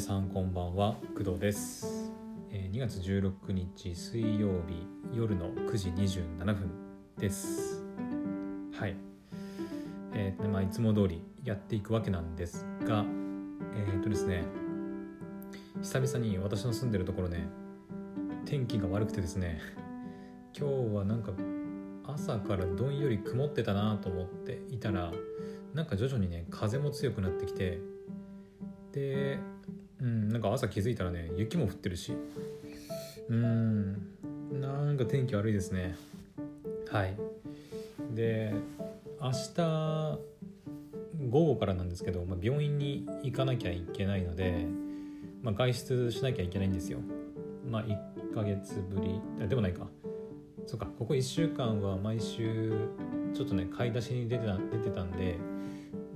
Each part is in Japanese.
皆さんこんばんは工藤です、えー2月16日水曜日夜の9時27分です。はい。えーとまあいつも通りやっていくわけなんですがえっ、とですね久々に私の住んでるところね天気が悪くてですね今日はなんか朝からどんより曇ってたなと思っていたらなんか徐々にね風も強くなってきてでうんなんか朝気づいたらね雪も降ってるし。うんなんか天気悪いですね。はい。で明日午後からなんですけど、まあ、病院に行かなきゃいけないので、まあ、外出しなきゃいけないんですよ。まあ1ヶ月ぶり。でもないか。そうかここ1週間は毎週ちょっとね買い出しに出てた出てたんで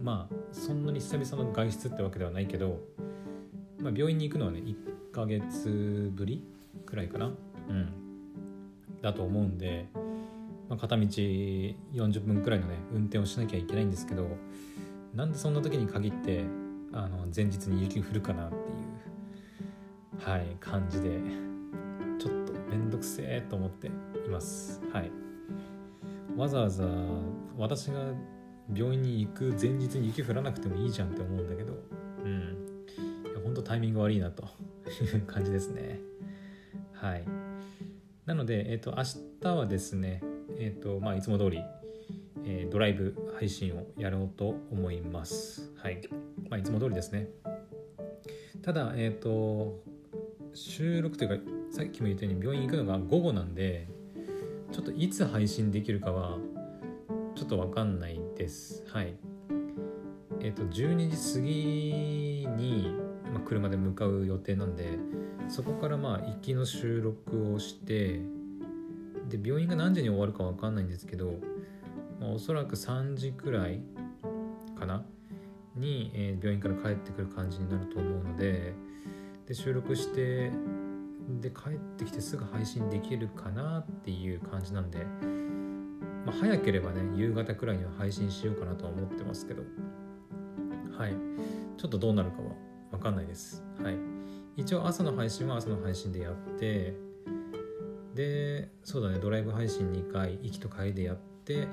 まあそんなに久々の外出ってわけではないけど、まあ、病院に行くのはね1ヶ月ぶりくらいかな。うん。だと思うんで、まあ、片道40分くらいのね運転をしなきゃいけないんですけどなんでそんな時に限ってあの前日に雪降るかなっていうはい感じでちょっとめんどくせえと思っています。はい。わざわざ私が病院に行く前日に雪降らなくてもいいじゃんって思うんだけどタイミング悪いなと。い う感じですね。はい。なので、えっと明日はですねえっ、とまあいつも通り、えードライブ配信をやろうと思います。はい。まあいつも通りですね。ただえっ、と収録というかさっきも言ったように病院行くのが午後なんでちょっといつ配信できるかはちょっとわかんないです。はい。えっ、と12時過ぎに、車で向かう予定なんでそこからまあ行きの収録をしてで病院が何時に終わるかわかんないんですけど、まあ、おそらく3時くらいかな？に、えー病院から帰ってくる感じになると思うのでで収録してで帰ってきてすぐ配信できるかなっていう感じなんで、まあ、早ければね夕方くらいには配信しようかなとは思ってますけど。はい。ちょっとどうなるかはかんないです。はい。一応朝の配信は朝の配信でやってでそうだね。ドライブ配信2回行きと帰りでやって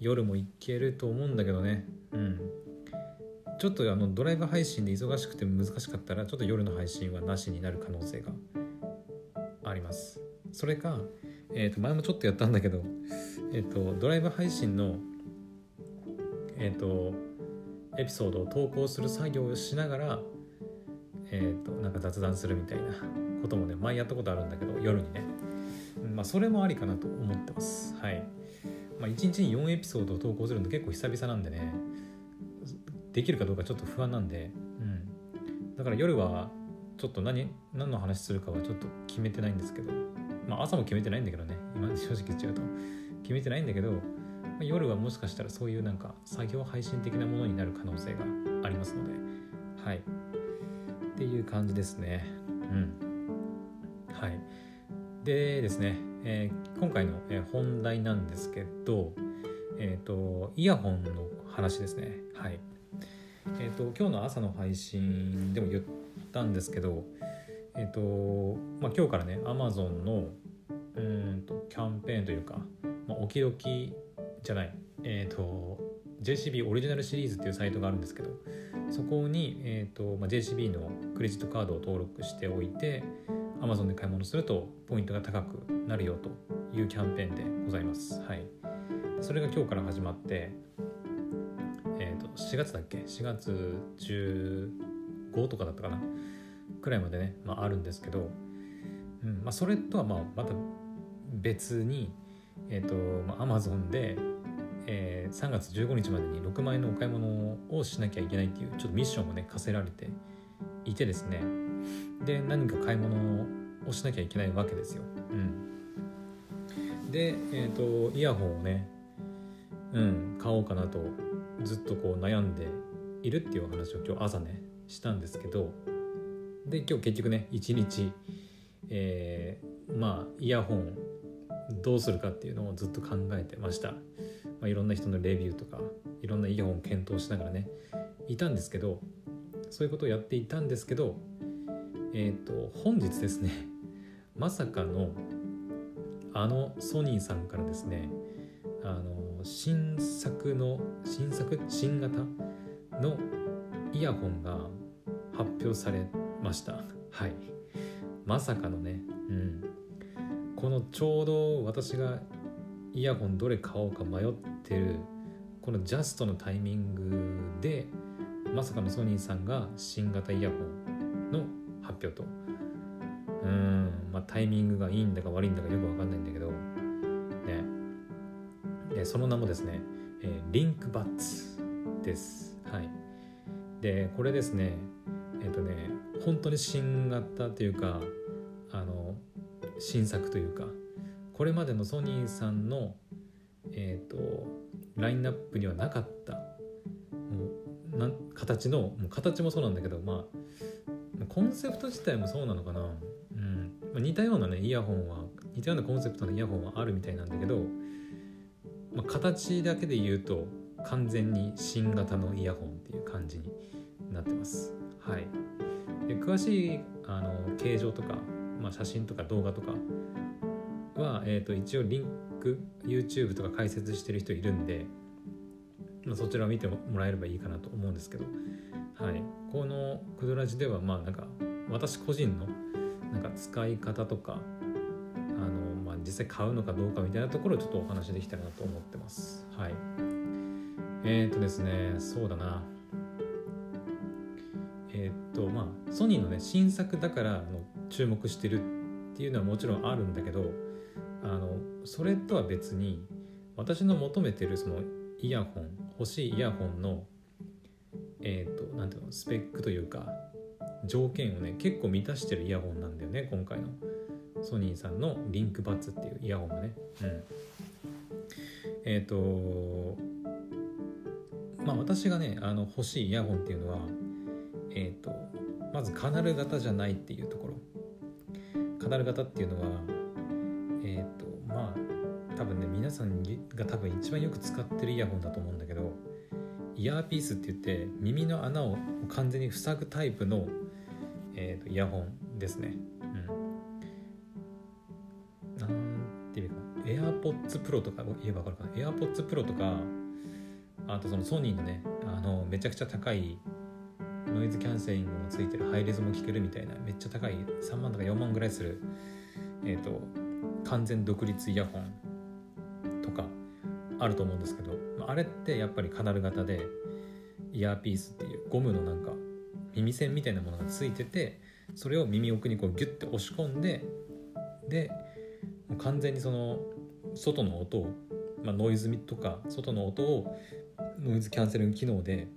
夜も行けると思うんだけどね。うん。ちょっとあのドライブ配信で忙しくて難しかったらちょっと夜の配信はなしになる可能性があります。それか、えー、と前もちょっとやったんだけど、えー、とドライブ配信のえっ、とエピソードを投稿する作業をしながらえっ、となんか雑談するみたいなこともね前やったことあるんだけど夜にね。まあそれもありかなと思ってます。はい。まあ1日に4エピソードを投稿するの結構久々なんでねできるかどうかちょっと不安なんで、うん、だから夜はちょっと何何の話するかはちょっと決めてないんですけどまあ朝も決めてないんだけどね今正直言っちゃうと。決めてないんだけど、ま夜はもしかしたらそういうなんか作業配信的なものになる可能性がありますのではい。っていう感じですね。うん。はい。でですね、えー今回の、本題なんですけどえっ、とイヤホンの話ですね。はい。えっ、と今日の朝の配信でも言ったんですけどえっ、とまあ今日からね Amazon のうんとキャンペーンというか、まあ、おきどきじゃないえっ、と JCB オリジナルシリーズっていうサイトがあるんですけどそこに、えーとまあ、JCB のクレジットカードを登録しておいて Amazon で買い物するとポイントが高くなるよというキャンペーンでございます。はい、それが今日から始まって、えー、と4月だっけ？4月15とかだったかな？くらいまでね、まあ、あるんですけど、うんまあ、それとはまあまた別に、えーとまあ、Amazon で、えー3月15日までに6万円のお買い物をしなきゃいけないっていうちょっとミッションをね課せられていてですね。で何か買い物をしなきゃいけないわけですよ。うん、で、えー、とイヤホンをね、うん、買おうかなとずっとこう悩んでいるっていう話を今日朝ねしたんですけど。で今日結局ね一日、えーまあイヤホンどうするかっていうのをずっと考えてました、まあ、いろんな人のレビューとかいろんなイヤホンを検討しながらねいたんですけどそういうことをやっていたんですけどえっ、ー、と本日ですね まさかのあのソニーさんからですねあの新作の新作？新型？のイヤホンが発表されました。はい。まさかのね。うん。このちょうど私がイヤホンどれ買おうか迷ってる。このジャストのタイミングでまさかのソニーさんが新型イヤホンの発表と。うんまあタイミングがいいんだか悪いんだかよくわかんないんだけど。ね。でその名もですね、えー、リンクバッツです。はい。でこれですねえっ、ー、とね本当に新型というかあの新作というか。これまでのソニーさんのえっ、ー、とラインナップにはなかったもうな形のもう形もそうなんだけどまあコンセプト自体もそうなのかな、うん。まあ、似たようなねイヤホンは似たようなコンセプトのイヤホンはあるみたいなんだけど、まあ、形だけで言うと完全に新型のイヤホンっていう感じになってます。はい、で詳しいあの形状とか、まあ、写真とか動画とかは、えー、と一応リンク YouTube とか解説してる人いるんで、まあ、そちらを見てもらえればいいかなと思うんですけど、はい、このクドラジではまあなんか私個人のなんか使い方とかあの、まあ、実際買うのかどうかみたいなところをちょっとお話できたらなと思ってます。はい、えっ、ー、とですねそうだな。えっ、ー、とまあソニーのね新作だからの注目してるっていうのはもちろんあるんだけどあのそれとは別に私の求めてるそのイヤホン欲しいイヤホンのえっ、ー、と何ていうのスペックというか条件をね結構満たしてるイヤホンなんだよね今回の。ソニーさんのリンクバッツっていうイヤホンがね。うん。えっ、ー、とまあ私がねあの欲しいイヤホンっていうのはえっ、ー、とまずカナル型じゃないっていうところ。カナル型っていうのはえっ、ー、とまあ多分ね皆さんが多分一番よく使ってるイヤホンだと思うんだけどイヤーピースって言って耳の穴を完全に塞ぐタイプの、えーと、イヤホンですね。うん、なんていうか AirPods Pro とか言えば分かるかな？AirPods Pro とかあとそのソニーのねあのめちゃくちゃ高いノイズキャンセリングもついてるハイレゾも聞けるみたいなめっちゃ高い3万とか4万ぐらいするえっ、ー、と完全独立イヤホンとかあると思うんですけどあれってやっぱりカナル型でイヤーピースっていうゴムのなんか耳栓みたいなものがついててそれを耳奥にこうギュッて押し込んででもう完全にその外の音を、まあ、ノイズとか外の音をノイズキャンセリング機能で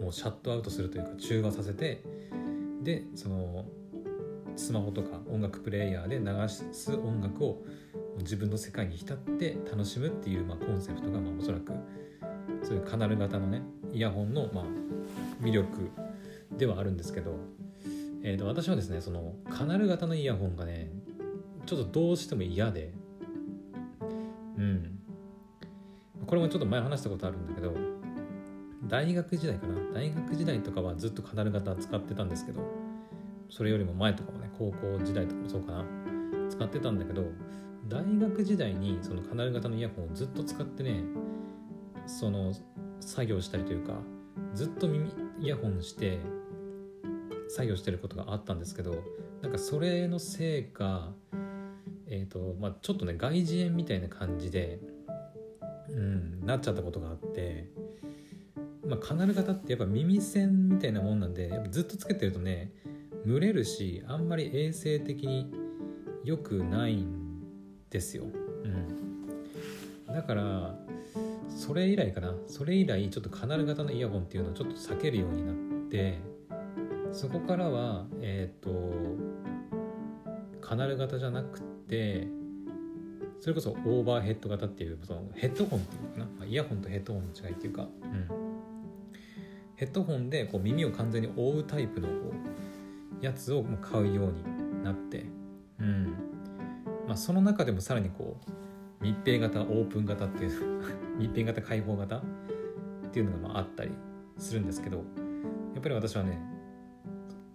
もうシャットアウトするというか中和させてでそのスマホとか音楽プレーヤーで流す音楽を自分の世界に浸って楽しむっていう、まあ、コンセプトが、まあ、おそらくそういうカナル型のねイヤホンの、まあ、魅力ではあるんですけど、えー、と私はですねそのカナル型のイヤホンがねちょっとどうしても嫌でうん。これもちょっと前話したことあるんだけど大学時代かな大学時代とかはずっとカナル型使ってたんですけどそれよりも前とかもね高校時代とかもそうかな。使ってたんだけど大学時代にそのカナル型のイヤホンをずっと使ってねその作業したりというかずっと耳イヤホンして作業してることがあったんですけどなんかそれのせいかえっ、ー、とまあちょっとね外耳炎みたいな感じでうんなっちゃったことがあってまあ、カナル型ってやっぱ耳栓みたいなもんなんでやっぱずっとつけてるとね蒸れるしあんまり衛生的に良くないんですよ、うん、だからそれ以来かな。それ以来ちょっとカナル型のイヤホンっていうのをちょっと避けるようになってそこからはえっ、ー、とカナル型じゃなくてそれこそオーバーヘッド型っていうそのヘッドホンっていうのかな、イヤホンとヘッドホンの違いっていうか、うん、ヘッドホンでこう耳を完全に覆うタイプのこうやつを買うようになって、うん。まあ、その中でもさらにこう密閉型オープン型っていう 密閉型開放型っていうのがまああったりするんですけどやっぱり私はね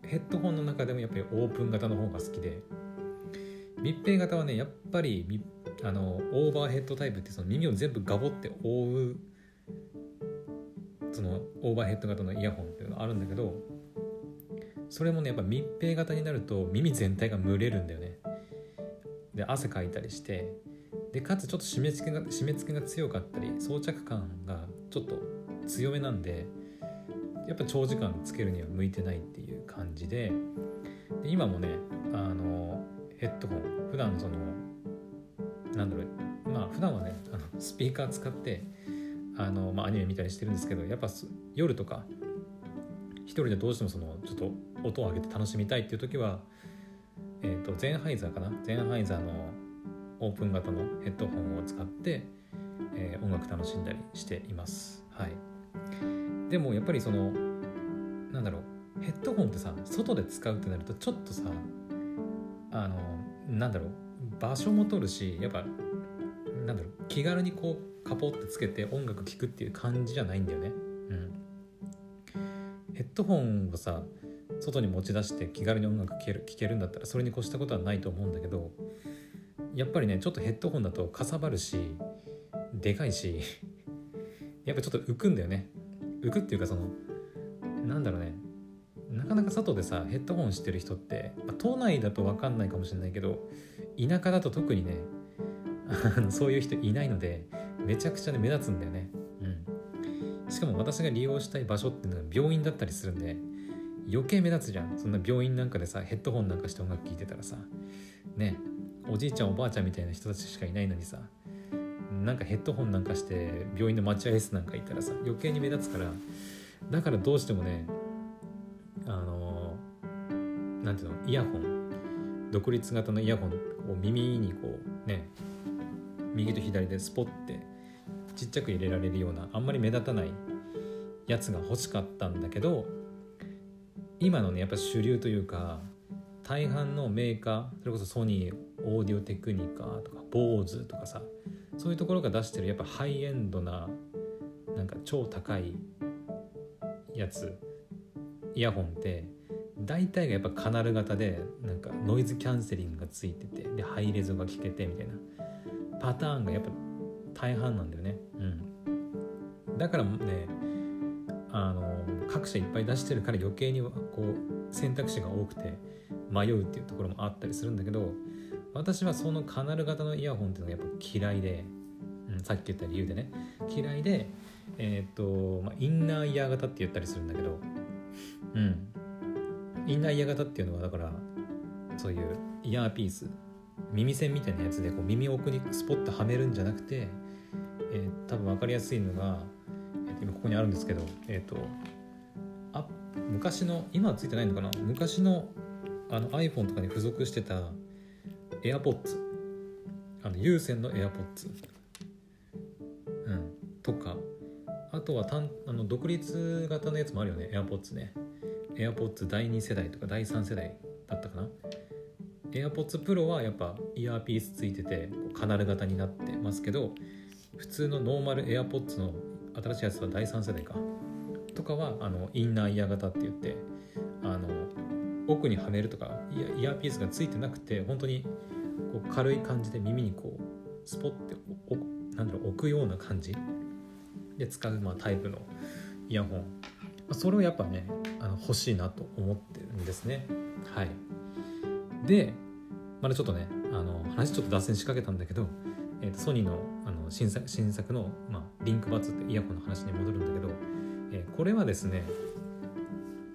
ヘッドホンの中でもやっぱりオープン型の方が好きで密閉型はねやっぱりあのオーバーヘッドタイプってその耳を全部ガボって覆うそのオーバーヘッド型のイヤホンっていうのがあるんだけどそれもねやっぱ密閉型になると耳全体が蒸れるんだよね。で汗かいたりしてでかつちょっと締め付けが締め付けが強かったり装着感がちょっと強めなんでやっぱ長時間つけるには向いてないっていう感じでで今もねあのヘッドホン普段そのなんだろうまあ普段はねあのスピーカー使ってあの、まあ、アニメ見たりしてるんですけどやっぱ夜とか一人でどうしてもそのちょっと音を上げて楽しみたいっていう時は、えーと、ゼンハイザーかな？ゼンハイザーのオープン型のヘッドホンを使って、えー、音楽楽しんだりしています。はい、でもやっぱりそのなんだろうヘッドホンってさ外で使うってなるとちょっとさあのなんだろう場所も取るしやっぱなんだろう気軽にこうカポってつけて音楽聴くっていう感じじゃないんだよね。ヘッドホンをさ外に持ち出して気軽に音楽聴ける聴けるんだったらそれに越したことはないと思うんだけどやっぱりねちょっとヘッドホンだとかさばるしでかいし やっぱちょっと浮くんだよね。浮くっていうかそのなんだろうね。なかなか外でさヘッドホンしてる人って、まあ、都内だと分かんないかもしれないけど田舎だと特にね そういう人いないのでめちゃくちゃね目立つんだよね。しかも私が利用したい場所っていうのは病院だったりするんで余計目立つじゃん。そんな病院なんかでさヘッドホンなんかして音楽聴いてたらさねおじいちゃんおばあちゃんみたいな人たちしかいないのにさなんかヘッドホンなんかして病院の待合室なんか行ったらさ余計に目立つからだからどうしてもねあのなんていうのイヤホン独立型のイヤホンを耳にこうね右と左でスポッてちっちゃく入れられるようなあんまり目立たないやつが欲しかったんだけど今のねやっぱ主流というか大半のメーカーそれこそソニーオーディオテクニカとか BOSE とかさそういうところが出してるやっぱハイエンドななんか超高いやつイヤホンって大体がやっぱカナル型でなんかノイズキャンセリングがついててでハイレゾが聞けてみたいなパターンがやっぱ大半なんだよね。うん。だからねあの各社いっぱい出してるから余計にこう選択肢が多くて迷うっていうところもあったりするんだけど私はそのカナル型のイヤホンっていうのがやっぱ嫌いで、うん、さっき言った理由でね。嫌いでえっ、と、まあ、インナーイヤー型って言ったりするんだけどうん。インナーイヤー型っていうのはだからそういうイヤーピース耳栓みたいなやつでこう耳奥にスポッとはめるんじゃなくて、えー、多分分かりやすいのが、えー、今ここにあるんですけどえっ、ー、とあ昔の今はついてないのかな？昔のあの iPhone とかに付属してた AirPods あの有線の AirPods、うん、とか。あとは単あの独立型のやつもあるよね。AirPods ね。AirPods 第2世代とか第3世代だったかな？AirPods Pro はやっぱイヤーピースついててカナル型になってますけど普通のノーマル AirPods の新しいやつは第3世代か。とかはあのインナーイヤー型って言ってあの奥にはめるとかイヤーピースがついてなくて本当にこう軽い感じで耳にこうスポッてなんだろう置くような感じ。で使う、まあ、タイプのイヤホン、まあ、それをやっぱねあの欲しいなと思ってるんですね。はい。でまだちょっとねあの話ちょっと脱線しかけたんだけど、えー、とソニーのあの新作新作の、まあ、リンクバツってイヤホンの話に戻るんだけど、えー、これはですね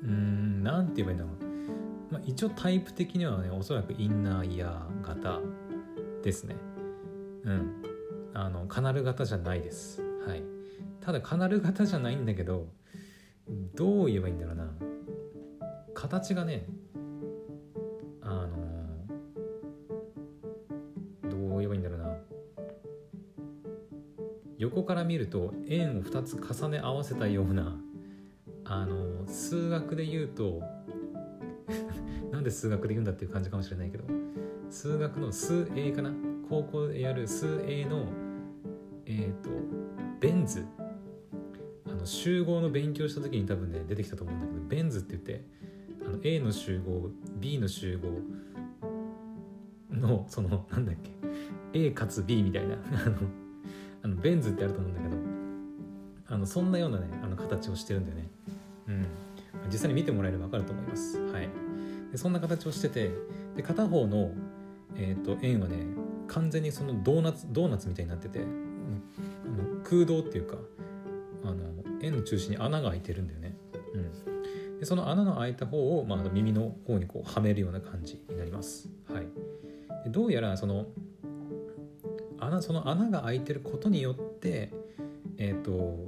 うんなんて言えばいいんだろう。まあ、一応タイプ的にはねおそらくインナーイヤー型ですね。うん。あのカナル型じゃないです。はい。ただカナル型じゃないんだけどどう言えばいいんだろうな。形がねあのどう言えばいいんだろう横から見ると円を2つ重ね合わせたようなあの数学で言うと なんで数学で言うんだっていう感じかもしれないけど数学の数 A かな？高校でやる数 A のえっ、ー、とベン図。あの集合の勉強した時に多分ね出てきたと思うんだけどベン図って言ってあの A の集合 B の集合のそのなんだっけ？A かつ B みたいな あのあのベン図ってあると思うんだけどあのそんなようなねあの形をしてるんだよね。うん実際に見てもらえれば分かると思います。はい、でそんな形をしててで片方の、えーと、円はね完全にそのドーナツドーナツみたいになってて、あの空洞っていうかあの円の中心に穴が開いてるんだよね。うん、でその穴の開いた方を、まあ、耳の方にこうはめるような感じになります。はい、でどうやらその穴その穴が開いてることによってえっ、ー、と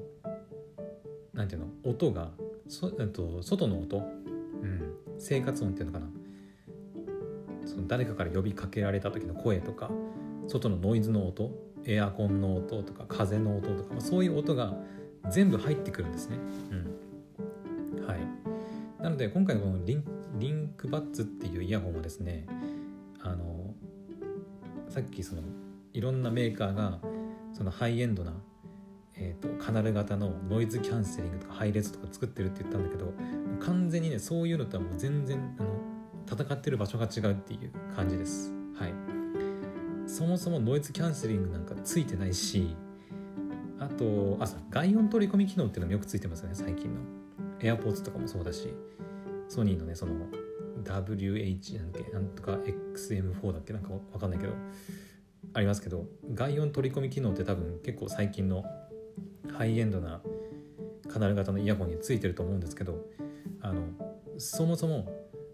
なんていうの？音がそ、えっと、外の音、うん、生活音っていうのかな？その誰かから呼びかけられた時の声とか外のノイズの音？エアコンの音とか風の音とかそういう音が全部入ってくるんですね。うん、はい。なので今回のこのリンリンクバッツっていうイヤホンはですねあのさっきそのいろんなメーカーがそのハイエンドなえーと、カナル型のノイズキャンセリングとか配列とか作ってるって言ったんだけど完全にねそういうのとはもう全然あの戦ってる場所が違うっていう感じです。はい。そもそもノイズキャンセリングなんかついてないしあとあ外音取り込み機能っていうのもよくついてますよね最近の。AirPods とかもそうだしソニーのねその WH なんだっけなんとか XM4 だっけ？なんかわかんないけど。ありますけど外音取り込み機能って多分結構最近のハイエンドなカナル型のイヤホンについてると思うんですけどあのそもそも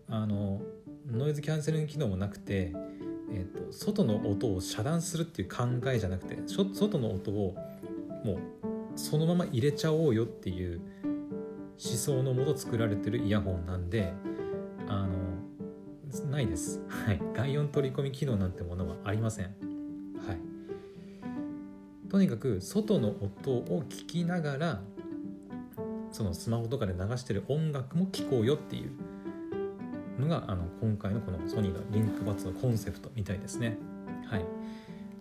あのノイズキャンセリング機能もなくて、えーと、外の音を遮断するっていう考えじゃなくて外の音をもうそのまま入れちゃおうよっていう思想のもと作られてるイヤホンなんであのないです、はい、外音取り込み機能なんてものはありません。とにかく外の音を聞きながらそのスマホとかで流してる音楽も聴こうよっていうのがあの今回のこのソニーのリンクバツのコンセプトみたいですね。はい。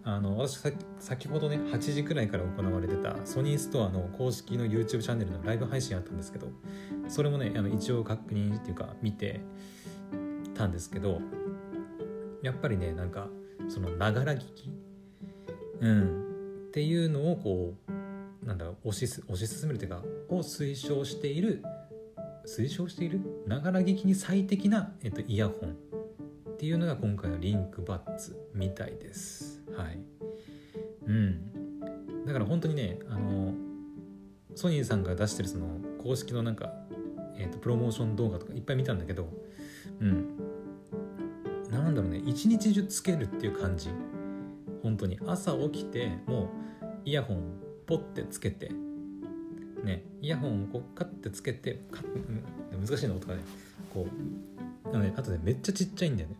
あの私先ほどね8時くらいから行われてたソニーストアの公式の YouTube チャンネルのライブ配信あったんですけどそれもねあの一応確認っていうか見てたんですけどやっぱりねなんかそのながら聞き？うん。っていうのをこうなんだ推し推し進めるというかを推奨している推奨しているながら聞きに最適な、えっと、イヤホンっていうのが今回のリンクバッツみたいです。はい。うん。だから本当にねあのソニーさんが出してるその公式のなんか、えーと、プロモーション動画とかいっぱい見たんだけどうん。なんだろうね一日中つけるっていう感じ。本当に。朝起きてもうイヤホンポッてつけて。ね。イヤホンをこうカッてつけて、難しいの音がね。こうあのねあとねめっちゃちっちゃいんだよね。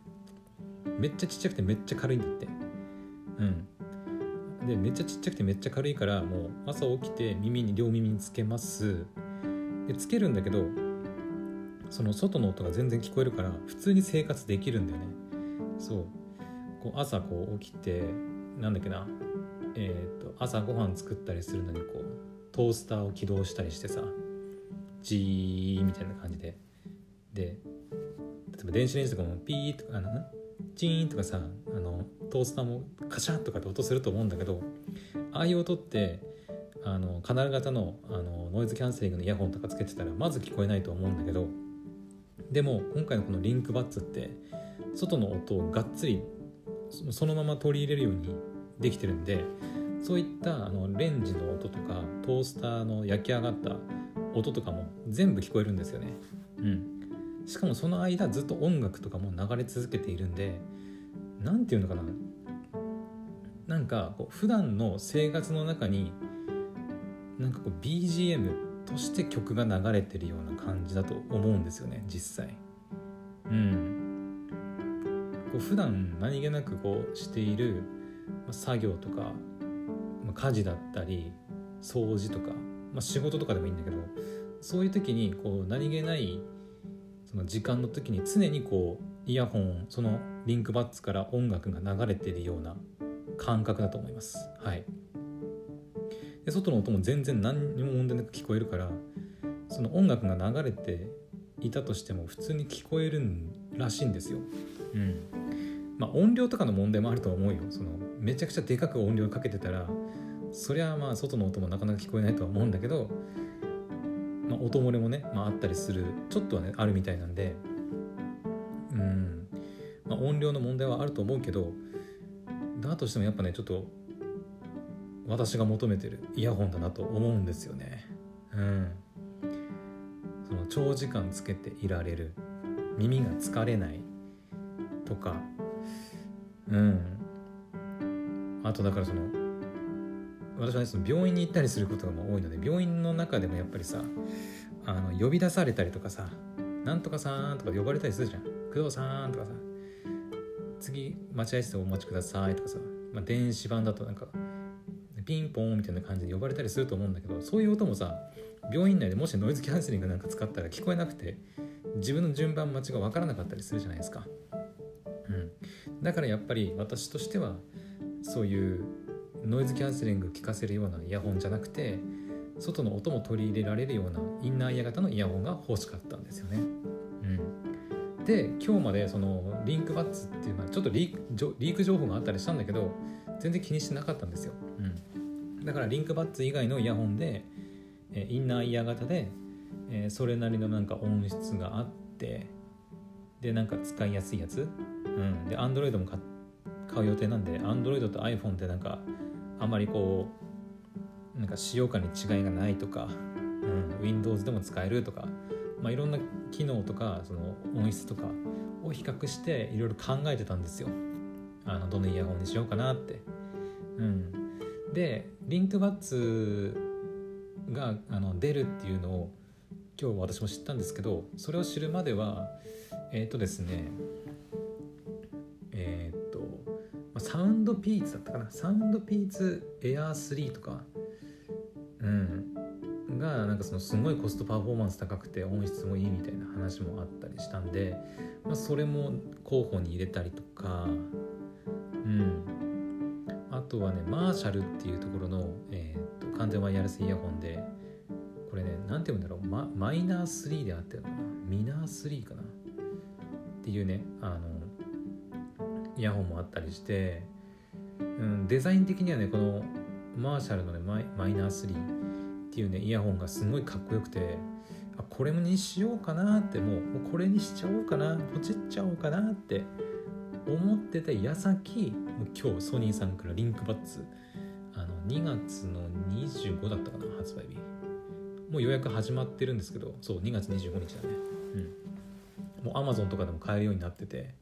めっちゃちっちゃくてめっちゃ軽いんだって。うん。でめっちゃちっちゃくてめっちゃ軽いからもう朝起きて耳に両耳につけます。でつけるんだけどその外の音が全然聞こえるから普通に生活できるんだよね。そう。こう朝こう起きてなんだっけな。えーと、朝ごはん作ったりするのにこうトースターを起動したりしてさジーみたいな感じで。で例えば電子レンジとかもピーとかあのチーンとかさあのトースターもカシャッとかって音すると思うんだけどああいう音ってあのカナル型のあのノイズキャンセリングのイヤホンとかつけてたらまず聞こえないと思うんだけどでも今回のこのリンクバッツって外の音をがっつりそのまま取り入れるようにできてるんでそういったあのレンジの音とかトースターの焼き上がった音とかも全部聞こえるんですよね。うん、しかもその間ずっと音楽とかも流れ続けているんで何て言うのかななんかこう普段の生活の中になんかこう BGM として曲が流れてるような感じだと思うんですよね実際。うん。こう普段何気なくこうしている作業とか家事だったり掃除とか、まあ、仕事とかでもいいんだけどそういう時にこう何気ないその時間の時に常にこうイヤホンそのリンクバッツから音楽が流れているような感覚だと思います。はい、で外の音も全然何にも問題なく聞こえるからその音楽が流れていたとしても普通に聞こえるらしいんですよ。うん。まあ、音量とかの問題もあると思うよ。そのめちゃくちゃでかく音量かけてたらそりゃまあ外の音もなかなか聞こえないとは思うんだけど、まあ、音漏れもね、まあ、あったりするちょっとはねあるみたいなんでうん、まあ、音量の問題はあると思うけどだとしてもやっぱねちょっと私が求めてるイヤホンだなと思うんですよね。うん。その長時間つけていられる。耳が疲れない。とか。うん。あとだからその私はねその病院に行ったりすることが多いので病院の中でもやっぱりさあの呼び出されたりとかさ「なんとかさん」とか呼ばれたりするじゃん「工藤さん」とかさ「次待合室お待ちください」とかさ、まあ、電子版だとなんかピンポンみたいな感じで呼ばれたりすると思うんだけどそういう音もさ病院内でもしノイズキャンセリングなんか使ったら聞こえなくて自分の順番待ちが分からなかったりするじゃないですか。だからやっぱり私としてはそういうノイズキャンセリング聞かせるようなイヤホンじゃなくて外の音も取り入れられるようなインナーイヤ型のイヤホンが欲しかったんですよね。うん、で今日までそのリンクバッツっていうのはちょっとリーク情報があったりしたんだけど全然気にしてなかったんですよ。うん、だからリンクバッツ以外のイヤホンでインナーイヤ型でそれなりのなんか音質があってでなんか使いやすいやつ、うん、で Android も買う予定なんで Android と iPhone ってなんかあんまりこうなんか使用感に違いがないとか、うん、Windows でも使えるとか、まあ、いろんな機能とかその音質とかを比較していろいろ考えてたんですよ。あのどのイヤホンにしようかなって、うん、でリンクバッツがあの出るっていうのを今日私も知ったんですけどそれを知るまではえっ、ー、とですねえっ、ー、とサウンドピーツだったかな。サウンドピーツエアー3とか。うん。がなんかそのすごいコストパフォーマンス高くて音質もいいみたいな話もあったりしたんで、まあ、それも候補に入れたりとか。うん。あとはねマーシャルっていうところの、えーと、完全ワイヤレスイヤホンでこれね何て言うんだろう。ママイナー3であってるのかな。ミナー3かな。っていうねあのイヤホンもあったりして、うん、デザイン的にはねこのマーシャルのねマイマイナー3っていうねイヤホンがすごいかっこよくてあこれにしようかなってもうもうこれにしちゃおうかなポチっちゃおうかなって思ってた矢先今日ソニーさんからリンクバッツあの2月の25だったかな発売日。もう予約始まってるんですけどそう2月25日だね。うん。もう Amazon とかでも買えるようになってて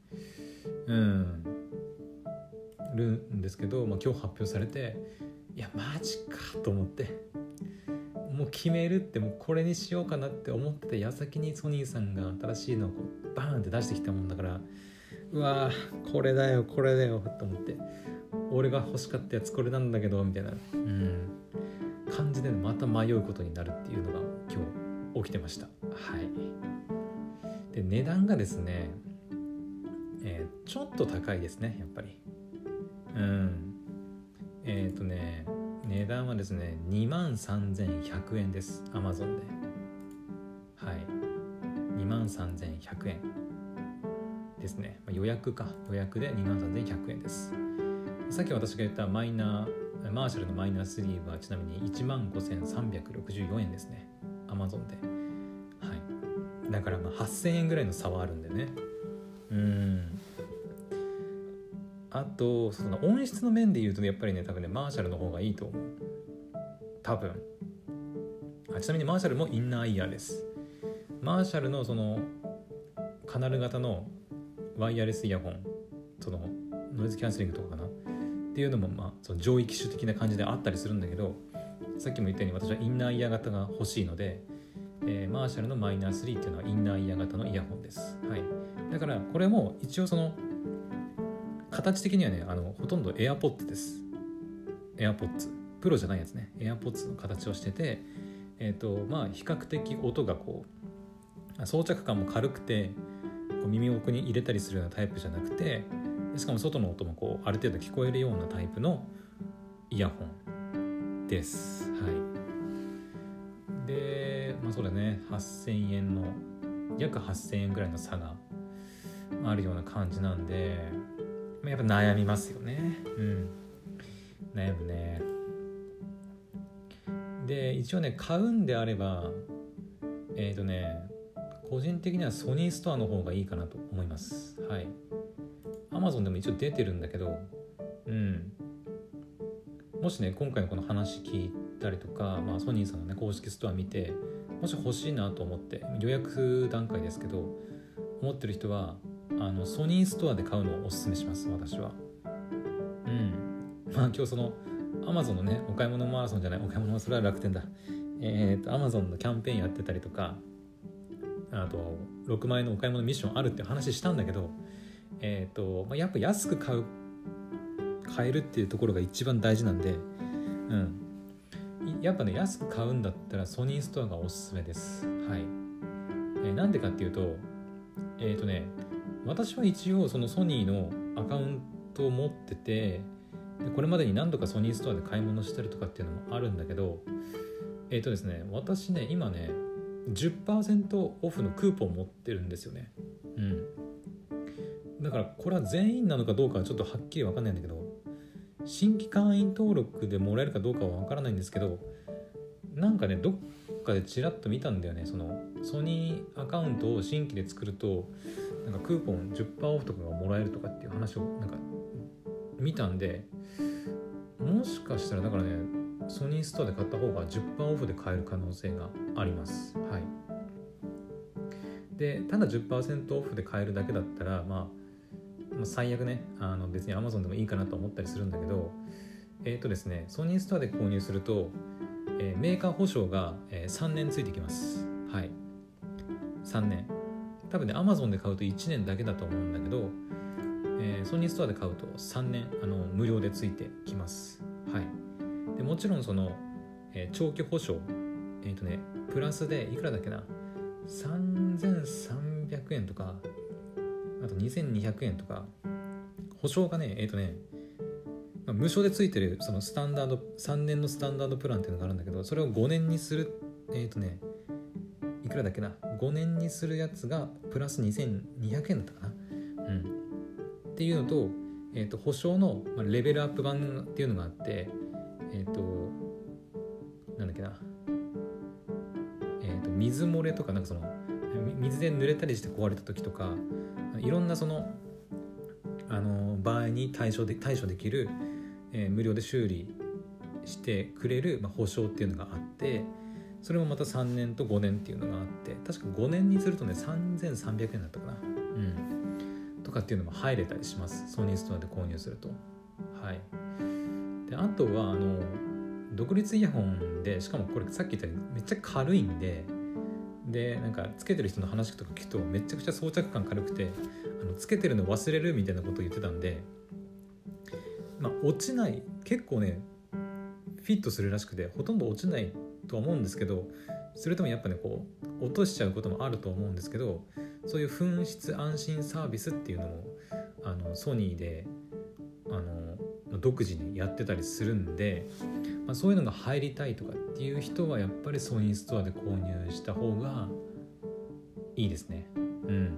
うん。るんですけど、まあ、今日発表されていやマジかと思って。もう決めるってもうこれにしようかなって思ってた矢先にソニーさんが新しいのをこうバーンって出してきたもんだからうわこれだよこれだよと思って。俺が欲しかったやつこれなんだけどみたいな、うん、感じでまた迷うことになるっていうのが今日起きてました。はい。で値段がですね、ちょっと高いですねやっぱり。うん。えっ、ー、とね値段はですね2万3100円です Amazon で。はい。2万3100円ですね、予約か。予約で2万3100円です。さっき私が言ったマイナーマーシャルのマイナースリーはちなみに1万5364円ですね。Amazon で。はい。だからまあ8000円ぐらいの差はあるんでね。うん。とその音質の面で言うとやっぱりね多分ねマーシャルの方がいいと思う。多分。あちなみにマーシャルもインナーイヤーです。マーシャルのそのカナル型のワイヤレスイヤホンそのノイズキャンセリングとかかな。っていうのも、まあ、その上位機種的な感じであったりするんだけどさっきも言ったように私はインナーイヤー型が欲しいので、えー、マーシャルのマイナー3っていうのはインナーイヤー型のイヤホンです、はい、だからこれも一応その形的にはねあのほとんど AirPods です。AirPods プロじゃないやつね。AirPods の形をしててえっ、ー、とまあ比較的音がこう装着感も軽くてこう耳奥に入れたりするようなタイプじゃなくてしかも外の音もこうある程度聞こえるようなタイプのイヤホンです。はい、でまあそうだね。8000円の約8000円ぐらいの差があるような感じなんでやっぱ悩みますよね。うん。悩むね。で一応ね買うんであればえっ、ー、とね個人的にはソニーストアの方がいいかなと思います。はい。Amazon でも一応出てるんだけどうん。もしね今回のこの話聞いたりとか、まあ、ソニーさんのね公式ストア見てもし欲しいなと思って予約段階ですけど思ってる人はあのソニーストアで買うのをおすすめします私は。うん。まあ今日その Amazon のねお買い物マラソンじゃないお買い物それは楽天だ。えっ、ー、と Amazon のキャンペーンやってたりとかあと6万円のお買い物ミッションあるって話したんだけどえっ、ー、と、まあ、やっぱ安く買う買えるっていうところが一番大事なんでうん。やっぱね安く買うんだったらソニーストアがおすすめです。はい、えー、なんでかっていうとえっ、ー、とね私は一応そのソニーのアカウントを持っててでこれまでに何度かソニーストアで買い物したりとかっていうのもあるんだけどえっ、ー、とですね私ね今ね10%オフのクーポン持ってるんですよね。うん。だからこれは全員なのかどうかはちょっとはっきり分かんないんだけど新規会員登録でもらえるかどうかは分からないんですけどなんかねどっかでちらっと見たんだよね。そのソニーアカウントを新規で作るとなんかクーポン10%オフとかがもらえるとかっていう話をなんか見たんでもしかしたらだからねソニーストアで買った方が10%オフで買える可能性があります。はい。でただ10%オフで買えるだけだったらまあまあ、最悪ねあの別に Amazon でもいいかなと思ったりするんだけどえっ、ー、とですねソニーストアで購入すると、えー、メーカー保証が、えー、3年ついてきます。はい。3年。多分ね Amazon で買うと1年だけだと思うんだけど、えー、ソニーストアで買うと3年あの無料でついてきます。はい。でもちろんその、えー、長期保証えっ、ー、とねプラスでいくらだっけな？3300円とかあと2200円とか保証がねえっ、ー、とね、まあ、無償でついてるそのスタンダード3年のスタンダードプランっていうのがあるんだけどそれを5年にするえっ、ー、とねいくらだっけな？5年にするやつがプラス2200円だったかな？うん。っていうのと,、えーと、保証のレベルアップ版っていうのがあってえっ、ー、となんだっけな？えっ、ー、と水漏れとかなんかその水で濡れたりして壊れた時とかいろんなそのあの場合に対処で対処できる、えー、無料で修理してくれる、まあ、保証っていうのがあってそれもまた3年と5年っていうのがあって確か5年にするとね3300円だったかな。うん。とかっていうのも入れたりします。ソニーストアで購入すると。はい。であとはあの独立イヤホンでしかもこれさっき言ったようにめっちゃ軽いんででなんかつけてる人の話とか聞くとめちゃくちゃ装着感軽くてあのつけてるの忘れるみたいなことを言ってたんでまあ落ちない結構ねフィットするらしくてほとんど落ちないと思うんですけどそれともやっぱねこう落としちゃうこともあると思うんですけどそういう紛失安心サービスっていうのもあのソニーであの独自にやってたりするんでまあ、そういうのが入りたいとかっていう人はやっぱりソニーストアで購入した方がいいですね。うん。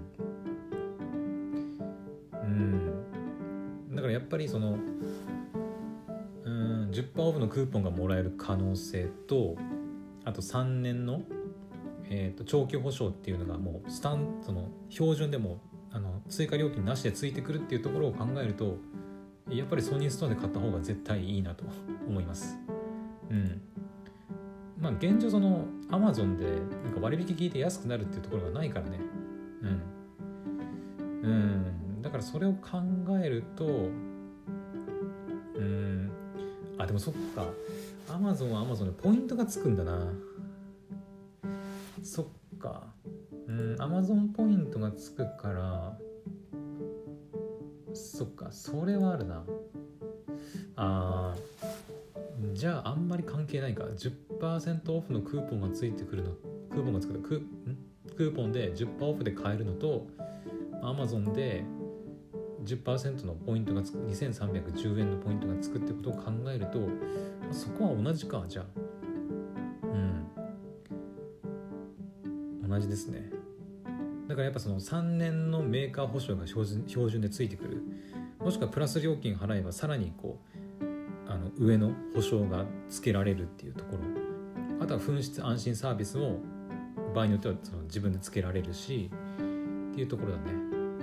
うん。だからやっぱりそのうん10%オフのクーポンがもらえる可能性とあと3年の、えーと、長期保証っていうのがもうスタンその標準でもあの追加料金なしでついてくるっていうところを考えるとやっぱりソニーストアで買った方が絶対いいなと 思います。うん。まあ現状そのアマゾンでなんか割引聞いて安くなるっていうところがないからね。うん。うん。だからそれを考えるとあでもそっか。アマゾンはアマゾンでポイントがつくんだな。そっか。うんアマゾンポイントがつくからそっか。それはあるな。あーじゃああんまり関係ないか。10%オフのクーポンがついてくるのクーポンがつくククーポンで10%オフで買えるのと Amazon で10%のポイントがつく2310円のポイントがつくってことを考えるとそこは同じか。じゃあ。うん。同じですね。だからやっぱその3年のメーカー保証が標準標準でついてくる。もしくはプラス料金払えばさらにこうあの上の保証がつけられるっていうところ。あとは紛失安心サービスも場合によってはその自分でつけられるしっていうところだね。う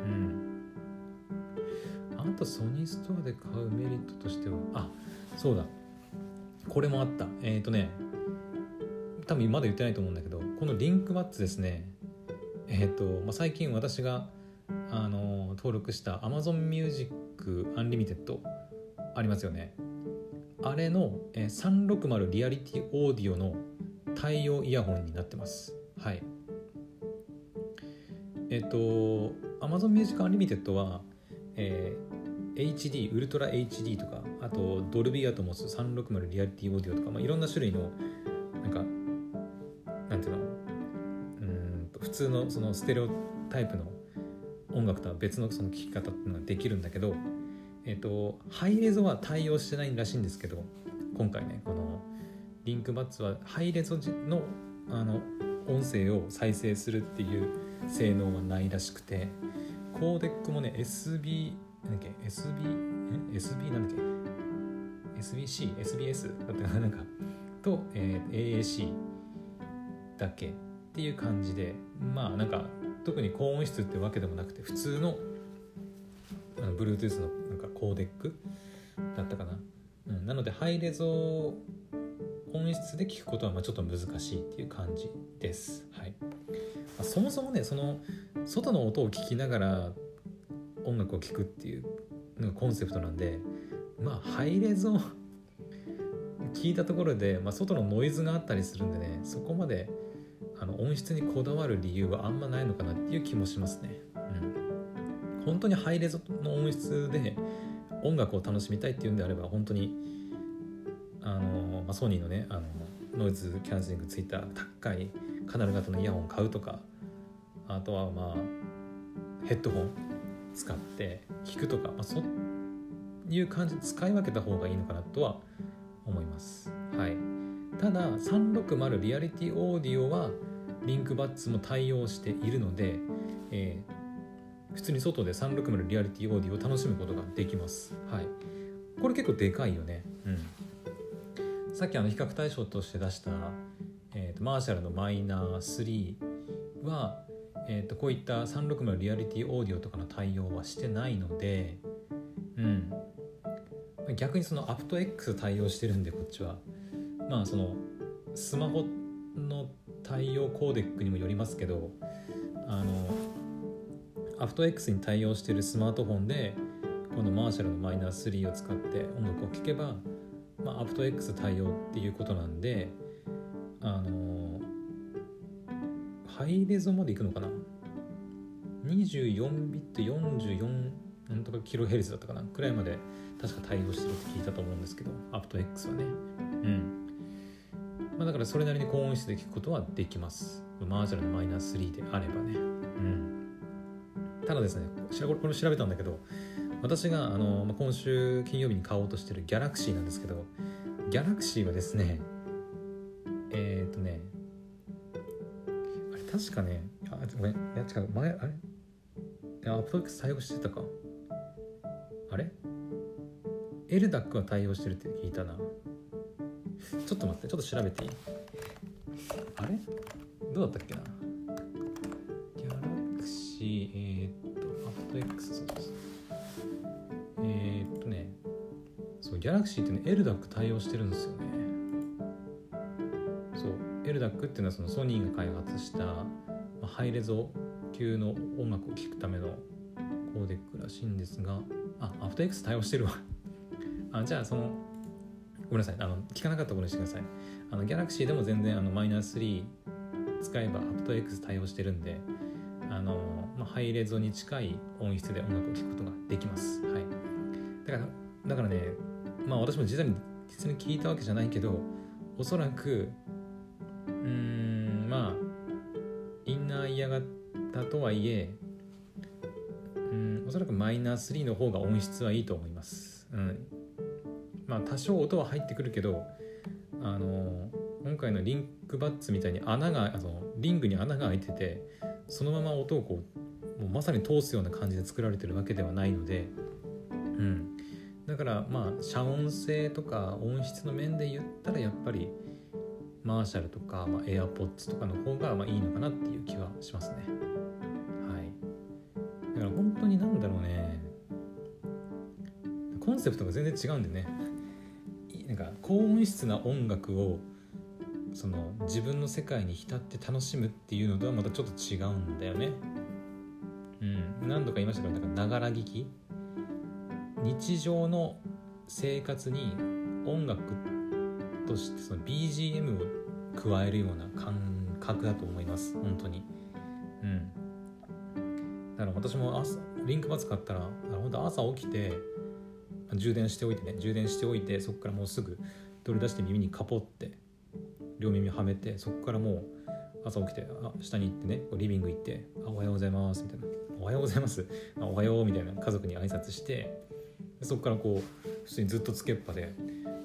ん。あとソニーストアで買うメリットとしてはあそうだ。これもあった。えっ、ー、とね多分まだ言ってないと思うんだけどこのリンクバッツですね。えっ、ー、と、まあ、最近私があの登録した Amazon Music Unlimited ありますよね。あれの、えー、360リアリティオーディオの対応イヤホンになってます。はい。えっ、ー、と Amazon Music Unlimited は、え、HD ウルトラ HD とかあとドルビーアトモス360リアリティオーディオとか、まあ、いろんな種類のなんかなんていうの？うん普通のそのステレオタイプの音楽とは別のその聴き方っていうのができるんだけど、えっ、ー、とハイレゾは対応してないらしいんですけど今回ねこのリンクバッツはハイレゾのあの音声を再生するっていう性能はないらしくてコーデックもね SB なんだっけ SB SB なんだっけ？SBC SBS だったなんか。と、えー、AAC だけ？っていう感じでまあなんか特に高音質ってわけでもなくて普通のあの Bluetooth のなんかコーデックだったかな、うん、なのでハイレゾ音質で聞くことはまあちょっと難しいっていう感じです、はい。まあ、そもそもねその外の音を聞きながら音楽を聴くっていうのがコンセプトなんでまあハイレゾ 聞いたところで、まあ、外のノイズがあったりするんでねそこまであの音質にこだわる理由はあんまないのかなっていう気もしますね。うん、本当にハイレゾの音質で音楽を楽しみたいっていうんであれば本当にあの、まあ、ソニーのねあのノイズキャンセリングついた高いカナル型のイヤホンを買うとかあとはまあヘッドホン使って聞くとか、まあ、そういう感じで使い分けた方がいいのかなとは思います。はいただ360リアリティオーディオはリンクバッツも対応しているので、えー、普通に外で360リアリティオーディオを楽しむことができます。はい、これ結構でかいよね。うん、さっきあの比較対象として出した、えーと、マーシャルのマイナー3は、えーと、こういった360リアリティオーディオとかの対応はしてないので、うん、逆にそのアプト X 対応してるんでこっちは。まあそのスマホの対応コーデックにもよりますけどあのアフト X に対応してるスマートフォンでこのマーシャルのマイナー3を使って音楽を聴けば、まあ、アフト X 対応っていうことなんであのハイレゾまでいくのかな？24ビット44なんとかキロヘルツだったかな？くらいまで確か対応してるって聞いたと思うんですけどアプト X はね。うん。まあ、だからそれなりに高音質で聞くことはできます。マージャルのマイナス3であればね。うん。ただですねこれ調べたんだけど私があの、まあ、今週金曜日に買おうとしてるギャラクシーなんですけどギャラクシーはですねえっ、ー、とね確かねあごめん。いや違う。前あれ？アップト X 対応してたか。あれ？エルダックは対応してるって聞いたな。ちょっと待ってちょっと調べていい？あれ？どうだったっけな？ギャラクシーえー、っとアフト X そうそうえー、っとねそうギャラクシーってね LDAC 対応してるんですよね。LDAC っていうのはそのソニーが開発した、まあ、ハイレゾ級の音楽を聴くためのコーデックらしいんですがあアフト X 対応してるわ。あじゃあそのごめんなさい。あの聞かなかったことにしてください。あの Galaxy でも全然あのマイナス3使えば aptX 対応してるんであの、まあ、ハイレゾに近い音質で音楽を聴くことができます。はい。だからだからねまあ私も実際に実際に聞いたわけじゃないけどおそらくうんまあインナーイヤ型とはいえうんおそらくマイナー3の方が音質はいいと思います、うん、まあ多少音は入ってくるけどあの今回のリンクバッツみたいに穴があのリングに穴が開いててそのまま音をこうもうまさに通すような感じで作られてるわけではないので、うん、だからまあ遮音性とか音質の面で言ったらやっぱりマーシャルとか、まあ、AirPods とかの方がまあいいのかなっていう気はしますね。はい。だから本当になんだろうね。コンセプトが全然違うんでね。なんか高音質な音楽をその自分の世界に浸って楽しむっていうのとはまたちょっと違うんだよね。うん。何度か言いましたけどなんかながら聞き。日常の生活に音楽としてその BGM を加えるような感覚だと思います。本当に。うん。だから私も朝リンクバツ買ったら本当朝起きて充電しておいてね。充電しておいてそこからもうすぐ取り出して耳にカポって両耳はめてそこからもう朝起きてあ下に行ってねリビング行って「あおはようございます」みたいな「おはようございます」「おはよう」みたいな。家族に挨拶してそこからこう普通にずっとつけっぱで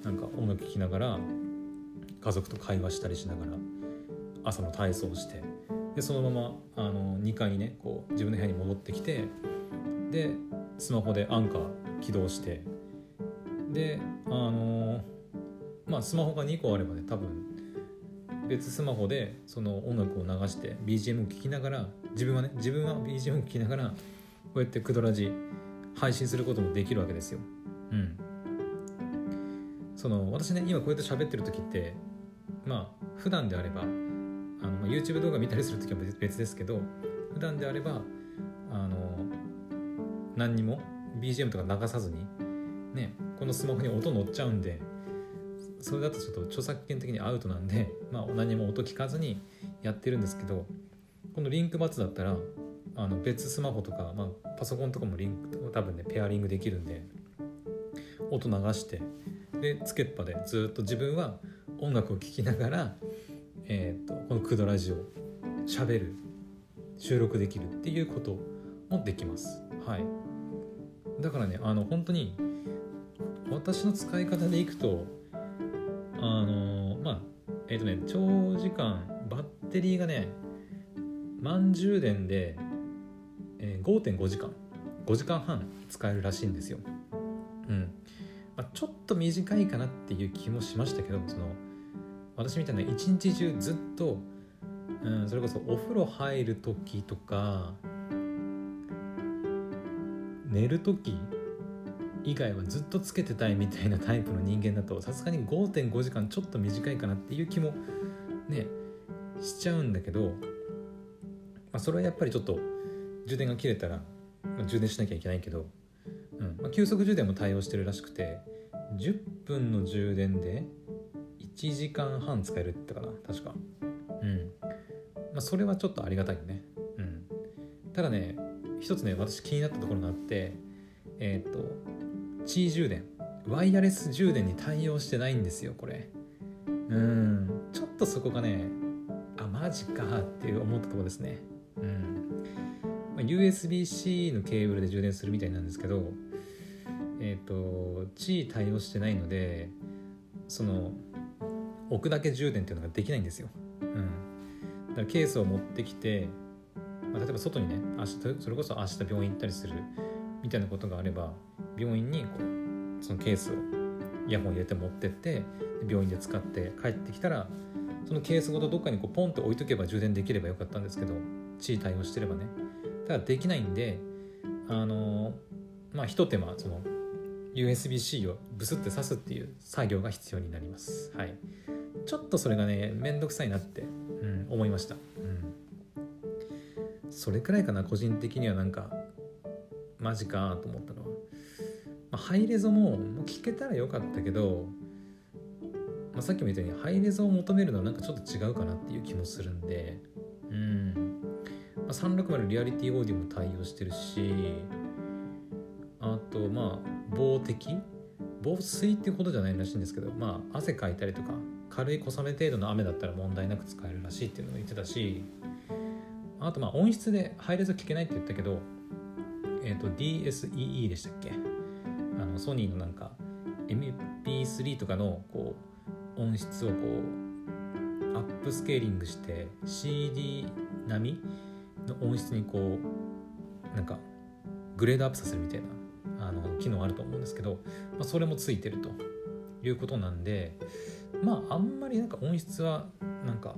なんか音楽聴きながら家族と会話したりしながら朝の体操をしてでそのままあの2階にねこう自分の部屋に戻ってきてでスマホでアンカー起動してであのまあスマホが2個あればね多分別スマホでその音楽を流して BGM を聴きながら自分はね自分は BGM を聴きながらこうやってクドラジ配信することもできるわけですよ。うん。その私ね今こうやって喋ってる時ってまあ普段であればあの YouTube 動画見たりする時は別ですけど普段であればあの何にも BGM とか流さずにねこのスマホに音乗っちゃうんでそれだとちょっと著作権的にアウトなんで、まあ、何も音聞かずにやってるんですけどこのリンクバツだったらあの別スマホとか、まあ、パソコンとかもリンク多分ねペアリングできるんで音流してでつけっぱでずっと自分は音楽を聴きながら、えーと、このクドラジオしゃべる収録できるっていうこともできます。はい、だからねあの本当に私の使い方でいくとあのまあえっ、ー、とね長時間バッテリーがね満充電で、えー、5.5時間5時間半使えるらしいんですよ。うんまあ、ちょっと短いかなっていう気もしましたけどその私みたいな一日中ずっと、うん、それこそお風呂入る時とか寝る時以外はずっとつけてたいみたいなタイプの人間だとさすがに5.5時間ちょっと短いかなっていう気もねしちゃうんだけど、まあ、それはやっぱりちょっと充電が切れたら、まあ、充電しなきゃいけないけど、うんまあ、急速充電も対応してるらしくて10分の充電で1時間半使えるってかな？確か。うん。まあそれはちょっとありがたいよね。うん。ただね一つね私気になったところがあってえっ、ー、と地充電。ワイヤレス充電に対応してないんですよこれ。うん。ちょっとそこがねあマジかって思ったところですね。うん、まあ、USB-C のケーブルで充電するみたいなんですけどえっ、ー、と地位対応してないのでその置くだけ充電っていうのができないんですよ、うん、だからケースを持ってきて、まあ、例えば外にね明日それこそ明日病院行ったりするみたいなことがあれば病院にこうそのケースをイヤホン入れて持ってって病院で使って帰ってきたらそのケースごとどっかにこうポンって置いとけば充電できればよかったんですけど地位対応してればね。ただできないんであのまあひと手間その USB-C をブスって刺すっていう作業が必要になります。はい。ちょっとそれがねめんどくさいなって、うん、思いました、うん、それくらいかな個人的にはなんかマジかと思ったのは、まあ、ハイレゾももう聞けたらよかったけど、まあ、さっきも言ったようにハイレゾを求めるのはなんかちょっと違うかなっていう気もするんでうん、まあ、360リアリティオーディオも対応してるしあとまあ防滴？防水ってことじゃないらしいんですけどまあ汗かいたりとか軽い小雨程度の雨だったら問題なく使えるらしいっていうのも言ってたしあとまあ音質でハイレゾ聞けないって言ったけどえっ、ー、と DSEE でしたっけ？あのソニーのなんか MP3 とかのこう音質をこうアップスケーリングして CD 並みの音質にこうなんかグレードアップさせるみたいな。あの機能あると思うんですけど、まあ、それもついてるということなんでまああんまりなんか音質はなんか、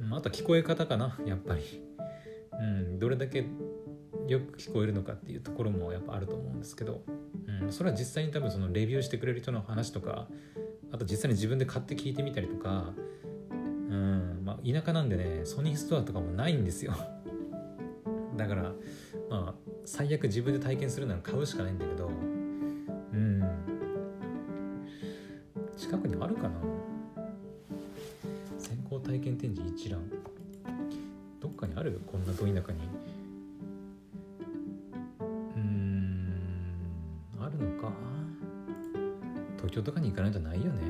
まあ、あと聞こえ方かなやっぱり、うん、どれだけよく聞こえるのかっていうところもやっぱあると思うんですけど、うん、それは実際に多分そのレビューしてくれる人の話とかあと実際に自分で買って聞いてみたりとか、うんまあ、田舎なんでねソニーストアとかもないんですよ。だからまあ最悪自分で体験するなら買うしかないんだけどうん。近くにあるかな？先行体験展示一覧。どっかにある？こんなど田舎に。うん。あるのか。東京とかに行かないとないよね。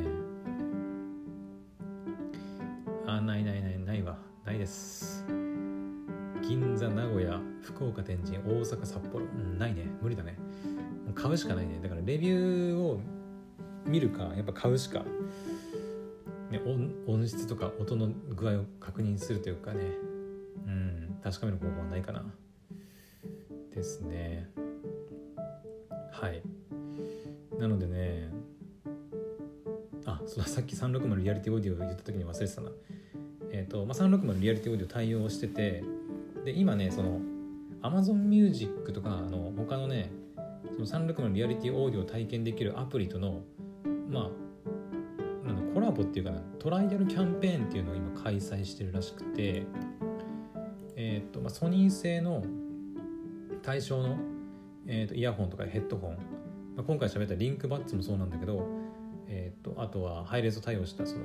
あないないないないわ。ないです。銀座名古屋福岡天神大阪札幌、うん、ないね。無理だね。買うしかないね。だからレビューを見るかやっぱ買うしか、ね、音質とか音の具合を確認するというかね。うん。確かめる方法はないかな。ですね。はい。なのでね。あそうだ。さっき360リアリティオーディオ言った時に忘れてたな。えっ、ー、と、まあ、360リアリティオーディオ対応しててで今ねその Amazon Music とかあの他のねその360のリアリティオーディオを体験できるアプリとのまあなんコラボっていうかなトライアルキャンペーンっていうのを今開催してるらしくてえっ、ー、と、まあ、ソニー製の対象の、えーと、イヤホンとかヘッドホン、まあ、今回喋ったリンクバッツもそうなんだけど、えーと、あとはハイレゾ対応したその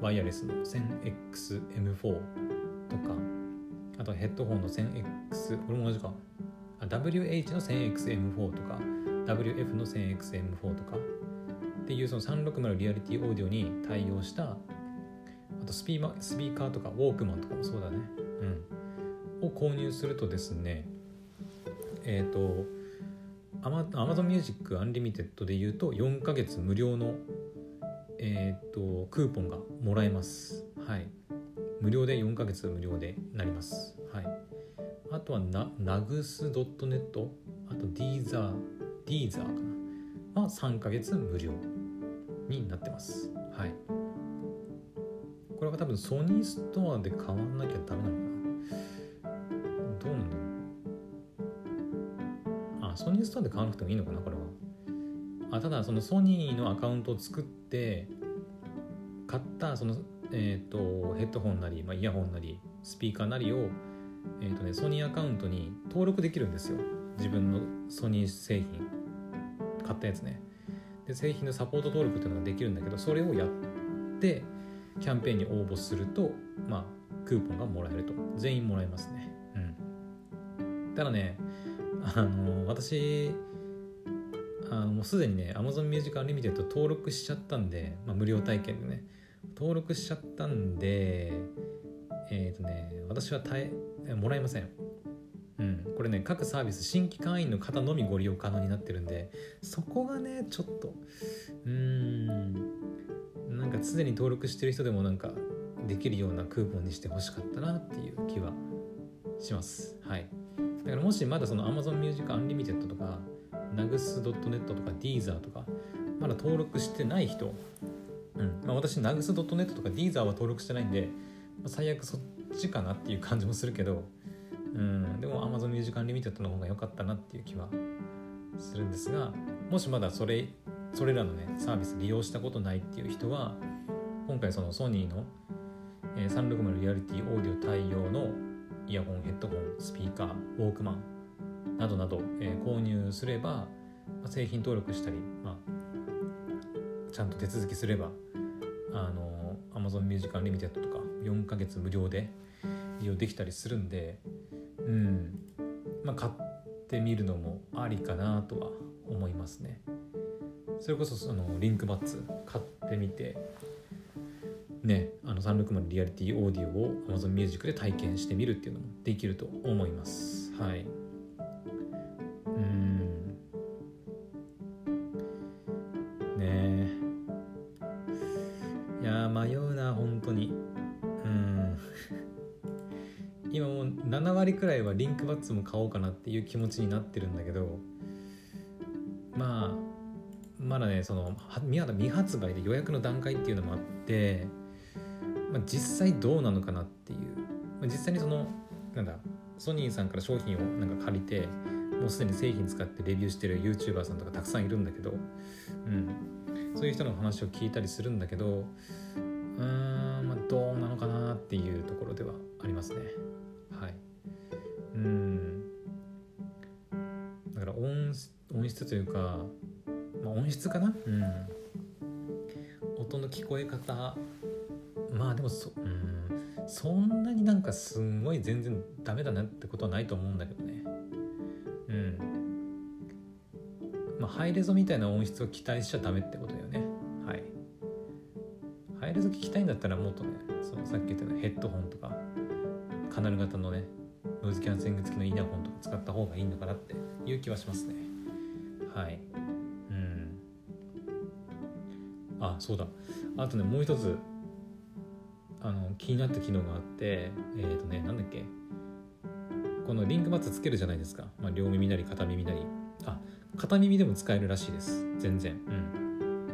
ワイヤレスの 1000XM4 とかあとヘッドホンの 1000X これも同じか。あ WH の 1000XM4 とか WF の 1000XM4 とか。っていうその360リアリティオーディオに対応したあとスピースピーカーとかウォークマンとかもそうだね。うん。を購入するとですねえっ、ー、と Amazon Music Unlimited で言うと4ヶ月無料のえっ、ー、とクーポンがもらえます。はい。無料で4ヶ月無料でなりますはいあとはなナグス .net あとディーザーディーザーかなは3ヶ月無料になってます。はい。これは多分ソニーストアで買わなきゃダメなのかなどうなんだろうあ、ソニーストアで買わなくてもいいのかなこれは。あただそのソニーのアカウントを作って買ったその、えーと、ヘッドホンなり、まあ、イヤホンなりスピーカーなりを、えーとね、ソニーアカウントに登録できるんですよ。自分のソニー製品買ったやつね。で製品のサポート登録っていうのができるんだけどそれをやってキャンペーンに応募するとまあクーポンがもらえると。全員もらえますね。うん。ただねあの私あのもうすでにね Amazon Music Unlimited 登録しちゃったんで、まあ、無料体験でね。登録しちゃったんでえっ、ー、とね私は耐えもらえません。うん、これね各サービス新規会員の方のみご利用可能になってるんでそこがねちょっとうーん。なんか常に登録してる人でもなんかできるようなクーポンにしてほしかったなっていう気はします。はい。だからもしまだその Amazon Music Unlimited とか Nags.net とか Deezer とかまだ登録してない人うん。まあ、私 Nags.net とか Deezer は登録してないんで、まあ、最悪そっちかなっていう感じもするけどうん、でも Amazon Music Unlimited の方が良かったなっていう気はするんですがもしまだそれそれらのねサービス利用したことないっていう人は今回そのソニーの、えー、360リアリティオーディオ対応のイヤホンヘッドホンスピーカーウォークマンなどなど、えー、購入すれば、まあ、製品登録したり、まあ、ちゃんと手続きすればあの Amazon Music Unlimited とか4ヶ月無料で利用できたりするんでうん。まあ買ってみるのもありかなとは思いますね。それこそそのリンクバッツ買ってみてねあの360リアリティオーディオを Amazon Music で体験してみるっていうのもできると思います。はい。くらいはリンクバッツも買おうかなっていう気持ちになってるんだけどまあまだねそのまだ未発売で予約の段階っていうのもあって、まあ、実際どうなのかなっていう、まあ、実際にそのなんだソニーさんから商品をなんか借りてもうすでに製品使ってレビューしてる YouTuber さんとかたくさんいるんだけど、うん、そういう人の話を聞いたりするんだけどうーんまあどうなのかなっていうところではありますね。というかまあ、音質かな？うん。音の聞こえ方。まあでもそ,、うん、そんなになんかすんごい全然ダメだなってことはないと思うんだけどね。うん。まあハイレゾみたいな音質を期待しちゃダメってことだよね。はい。ハイレゾ聞きたいんだったらもっとねそのさっき言ったヘッドホンとかカナル型のねノイズキャンセリング付きのイヤホンとか使った方がいいのかなっていう気はしますね。はい。うん。あそうだ。あとねもう一つあの気になった機能があってえっ、ー、とねなんだっけ。このリンクマッツつけるじゃないですか、まあ、両耳なり片耳なり。あ片耳でも使えるらしいです。全然。うん。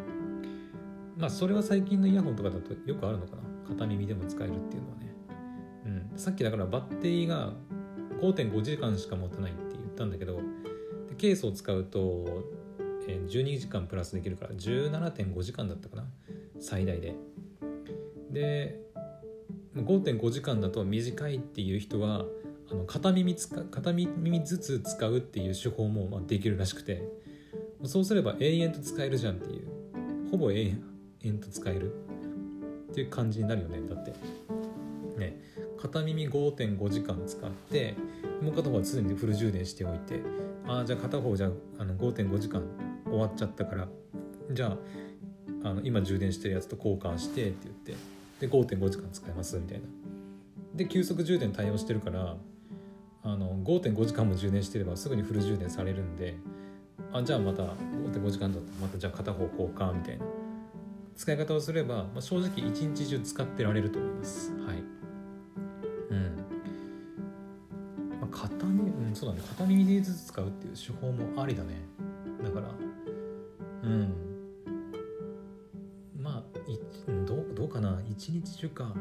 まあそれは最近のイヤホンとかだとよくあるのかな。片耳でも使えるっていうのはね。うん。さっきだからバッテリーが5.5時間しか持たないって言ったんだけどケースを使うとえ12時間プラスできるから17.5時間だったかな最大で。で5.5時間だと短いっていう人はあの片耳つか片耳ずつ使うっていう手法もまあできるらしくて。そうすれば永遠と使えるじゃんっていう。ほぼ永遠と使える。っていう感じになるよねだって。ね。片耳5.5時間使ってもう片方は常にフル充電しておいて。ああじゃあ片方じゃあの5.5時間終わっちゃったからじゃああの今充電してるやつと交換してって言ってで5.5時間使えますみたいな。で急速充電対応してるからあの5.5時間も充電してればすぐにフル充電されるんであじゃあまた5.5時間だったらまたじゃあ片方交換みたいな使い方をすれば、まあ、正直一日中使ってられると思います。はい。そうだね。片耳でずつ使うっていう手法もありだね。だから。うん。まあどうどうかな。一日中か。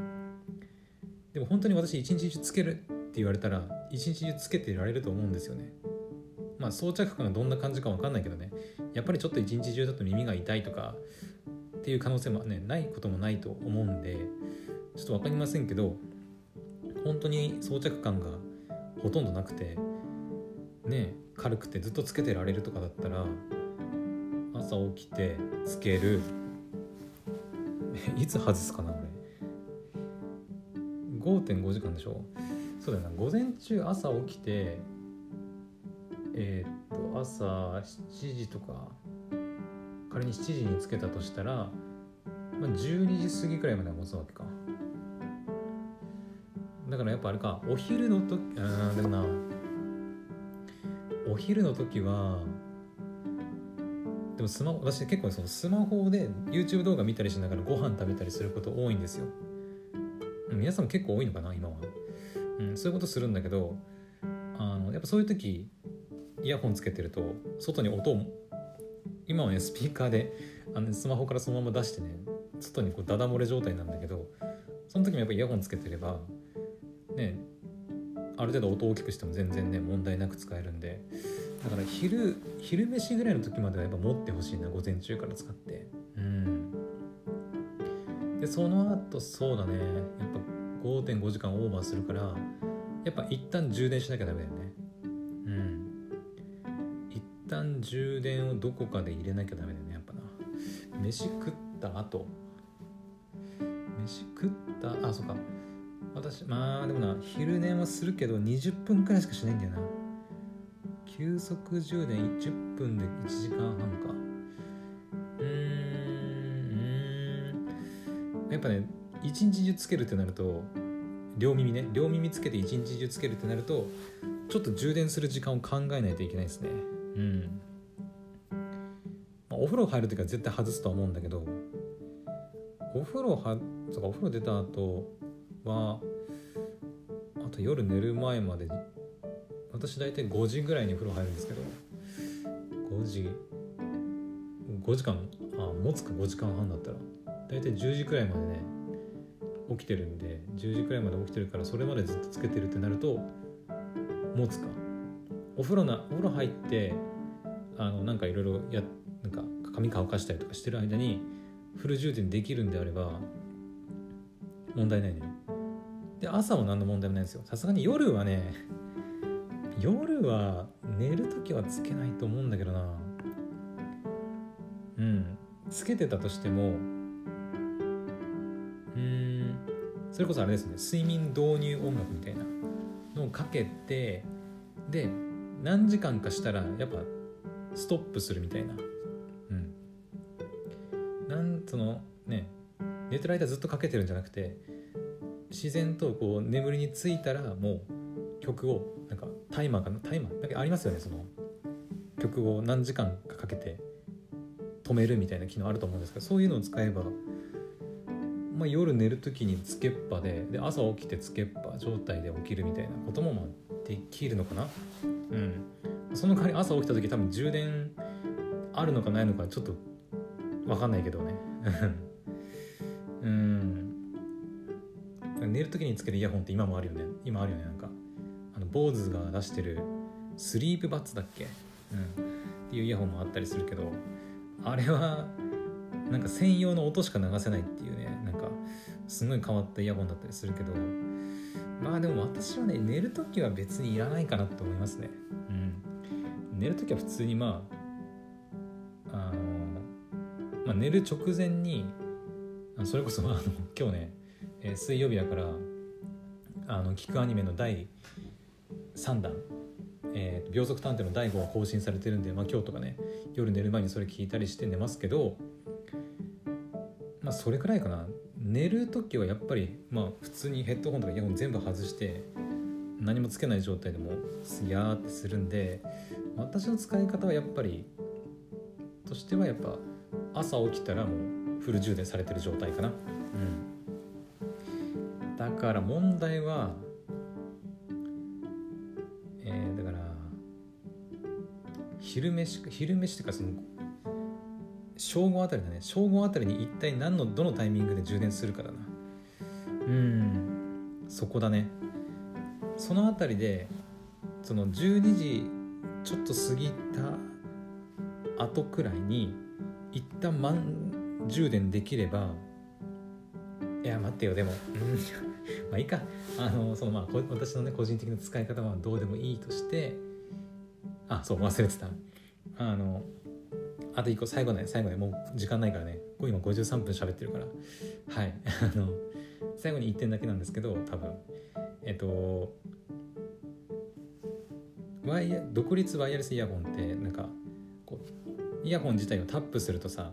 でも本当に私一日中つけるって言われたら一日中つけてられると思うんですよね。まあ装着感がどんな感じか分かんないけどね。やっぱりちょっと一日中だと耳が痛いとかっていう可能性もねないこともないと思うんでちょっと分かりませんけど本当に装着感がほとんどなくてね軽くてずっとつけてられるとかだったら朝起きてつける。いつ外すかな俺5.5時間でしょ。そうだよな。午前中朝起きてえー、っと朝7時とか仮に7時につけたとしたら、まあ、12時過ぎくらいまでは持つわけか。だからやっぱあれかお昼の時あでもな。お昼の時はでもスマホ私結構そのスマホで YouTube 動画見たりしながらご飯食べたりすること多いんですよ。皆さんも結構多いのかな今は、うん、そういうことするんだけどあのやっぱそういう時イヤホンつけてると外に音を今はねスピーカーであのスマホからそのまま出してね外にこうダダ漏れ状態なんだけどその時もやっぱイヤホンつけてればねある程度音を大きくしても全然ね問題なく使えるんで。だから昼昼飯ぐらいの時まではやっぱ持ってほしいな午前中から使って。うん。でその後そうだね。やっぱ5.5時間オーバーするからやっぱ一旦充電しなきゃダメだよね。うん。一旦充電をどこかで入れなきゃダメだよねやっぱな。飯食った後。飯食ったあそうか。私まあでもな昼寝もするけど20分くらいしかしないんだよな。急速充電10分で1時間半か。うーん。やっぱね一日中つけるってなると両耳ね両耳つけて一日中つけるってなるとちょっと充電する時間を考えないといけないですね。うん、まあ、お風呂入る時は絶対外すとは思うんだけどお風呂はそうかお風呂出た後はあと夜寝る前まで私大体5時ぐらいに風呂入るんですけど5時5時間あ持つか5時間半だったら大体10時くらいまでね起きてるんで10時くらいまで起きてるからそれまでずっとつけてるってなると持つか。お風呂なお風呂入ってあのなんかいろいろやなんか髪乾かしたりとかしてる間にフル充電できるんであれば問題ないねで朝は何の問題もないんですよ。さすがに夜はね夜は寝る時はつけないと思うんだけどな。うん。つけてたとしてもうんそれこそあれですね。睡眠導入音楽みたいなのをかけてで何時間かしたらやっぱストップするみたいな。うん。なんそのね寝てる間ずっとかけてるんじゃなくて自然とこう眠りについたらもう曲をなんかタイマーかなタイマーなんかありますよねその曲を何時間かかけて止めるみたいな機能あると思うんですけどそういうのを使えば、まあ、夜寝る時につけっぱでで朝起きてつけっぱ状態で起きるみたいなこともまあできるのかな？うん。その代わり朝起きた時多分充電あるのかないのかちょっと分かんないけどね。時につけるイヤホンって今もあるよね。今あるよねなんか。あの BOSE が出してるスリープバッツだっけ、うん、っていうイヤホンもあったりするけどあれはなんか専用の音しか流せないっていうね。なんかすごい変わったイヤホンだったりするけど。まあでも私はね寝る時は別にいらないかなと思いますね。うん。寝る時は普通にまああの、まあ、寝る直前にそれこそあの今日ね、えー、水曜日だからあの聞くアニメの第3弾えー、秒速探偵の第5話更新されてるんで、まあ、今日とかね夜寝る前にそれ聞いたりして寝ますけどまあそれくらいかな。寝る時はやっぱりまあ普通にヘッドホンとかイヤホン全部外して何もつけない状態でもスヤーってするんで私の使い方はやっぱりとしてはやっぱ朝起きたらもうフル充電されてる状態かな。うん。だから問題は昼飯昼飯っていうかその正午あたりだね。正午あたりに一体何のどのタイミングで充電するかだな。うん。そこだね。そのあたりでその12時ちょっと過ぎた後くらいに一旦満充電できればいや待ってよでも。うん まあいいか。あのそのまあ私のね個人的な使い方はどうでもいいとしてあそう忘れてた。あのあと1個最後ね最後ねもう時間ないからね。今53分喋ってるから。はい。あの最後に1点だけなんですけど多分。えっとワイヤ独立ワイヤレスイヤホンってなんかこうイヤホン自体をタップするとさ、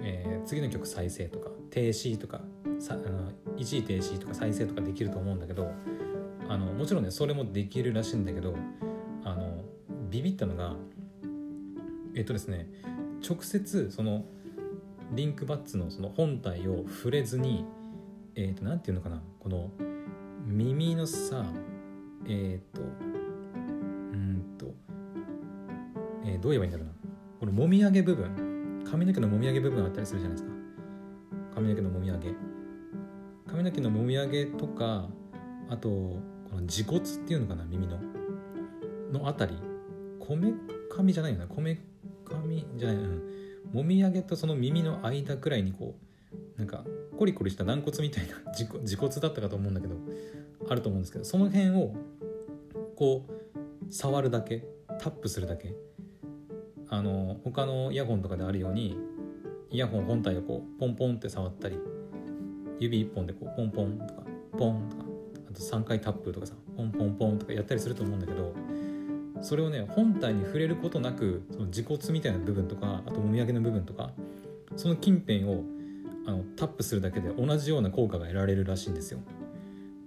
えー、次の曲再生とか停止とかさあの一時停止とか再生とかできると思うんだけどあのもちろんねそれもできるらしいんだけどあのビビったのがえっとですね直接そのリンクバッツのその本体を触れずにえっ、ー、と何て言うのかなこの耳のさえっ、とうんと、えー、どう言えばいいんだろうな。このもみあげ部分。髪の毛のもみあげ部分あったりするじゃないですか。髪の毛のもみあげ。髪の毛のもみあげとかあとこの耳骨っていうのかな耳の。のあたり。こめかみじゃないよな。こめかみじゃない。うん。もみあげとその耳の間くらいにこうなんかコリコリした軟骨みたいな 自骨だったかと思うんだけどあると思うんですけどその辺をこう触るだけタップするだけ。あの他のイヤホンとかであるようにイヤホン本体をこうポンポンって触ったり指1本でこうポンポンとかポンとかあと3回タップとかさポンポンポンとかやったりすると思うんだけどそれをね本体に触れることなくその自骨みたいな部分とかあともみあげの部分とかその近辺をあのタップするだけで同じような効果が得られるらしいんですよ。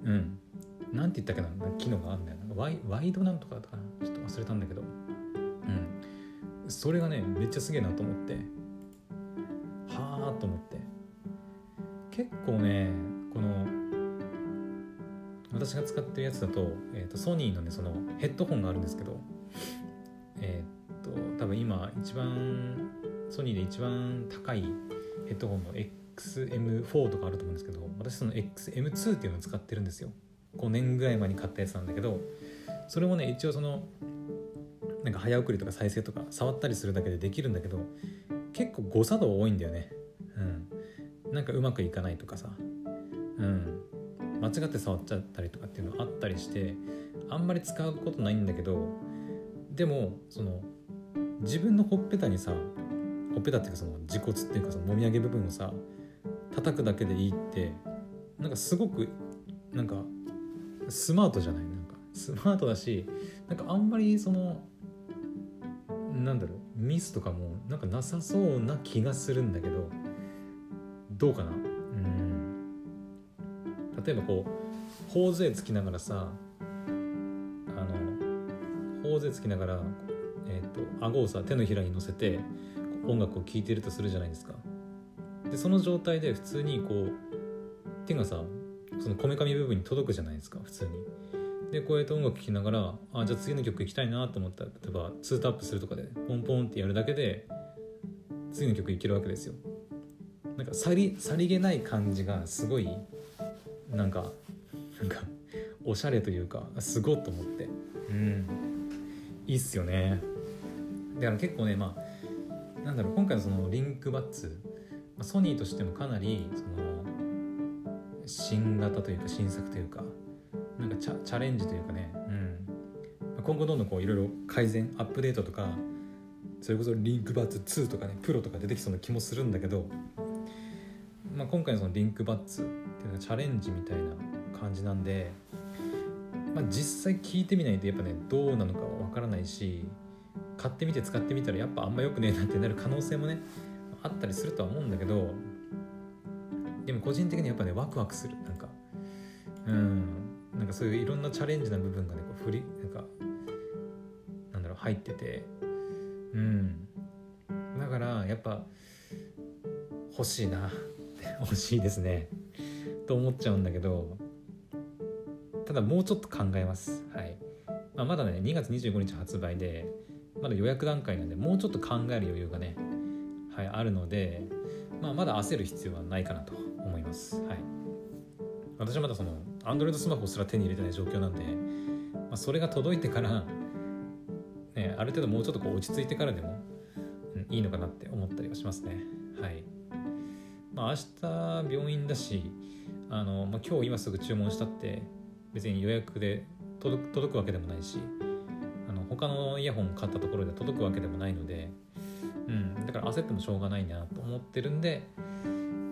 うん。なんて言ったっけな機能があるんだよなワイ。ワイドなんとかだったかなちょっと忘れたんだけど。うん。それがね、めっちゃすげえなと思って。はあと思って。結構ね、この、私が使ってるやつだと,、えーと、ソニーのねそのヘッドホンがあるんですけどえっ、と多分今一番ソニーで一番高いヘッドホンの XM4 とかあると思うんですけど私その XM2 っていうのを使ってるんですよ。5年ぐらい前に買ったやつなんだけどそれもね一応そのなんか早送りとか再生とか触ったりするだけでできるんだけど結構誤作動多いんだよね。なんかうまくいかないとかさ。うん。間違って触っちゃったりとかっていうのあったりしてあんまり使うことないんだけどでもその自分のほっぺたにさほっぺたっていうかその自骨っていうかそのもみあげ部分をさ叩くだけでいいってなんかすごくなんかスマートじゃない？なんかスマートだしなんかあんまりそのなんだろうミスとかもなんかなさそうな気がするんだけどどうかな？うん。例えばこう頬杖つきながらさあの頬杖つきながらえー、と顎をさ手のひらに乗せて音楽を聴いてるとするじゃないですか。でその状態で普通にこう手がさそのこめかみ部分に届くじゃないですか普通に。でこうやって音楽聴きながらあじゃあ次の曲行きたいなと思ったら例えば2タップするとかでポンポンってやるだけで次の曲いけるわけですよ。なんかさりさりげない感じがすごいなんかなんかおしゃれというかすごいと思って。うん。いいっすよね。だから結構ねまあなんだろう今回のそのリンクバッツソニーとしてもかなりその新型というか新作というかなんかチャチャレンジというかね、うん、今後どんどんこういろいろ改善アップデートとかそれこそリンクバッツ2とかねプロとか出てきそうな気もするんだけど、まあ、今回のそのリンクバッツっていうのはチャレンジみたいな感じなんで、まあ、実際聞いてみないとやっぱねどうなのかわからないし買ってみて使ってみたらやっぱあんま良くねえなってなる可能性もねあったりするとは思うんだけどでも個人的にやっぱねワクワクする。なんかうん。なんかそういういろんなチャレンジな部分がねこう振りなんかなんだろう入っててうん。だからやっぱ欲しいな。欲しいですねと思っちゃうんだけどただもうちょっと考えますはい、まあ、まだね2月25日発売でまだ予約段階なんでもうちょっと考える余裕がねはいあるので、まあ、まだ焦る必要はないかなと思います。はい、私はまだその Android スマホすら手に入れてない状況なんで、まあ、それが届いてから、ね、ある程度もうちょっとこう落ち着いてからでも、うん、いいのかなって思ったりはしますね。はい。まあ明日病院だし、あのまあ、今日今すぐ注文したって別に予約で届くわけでもないしあの他のイヤホン買ったところで届くわけでもないので、うん、だから焦ってもしょうがないなと思ってるんで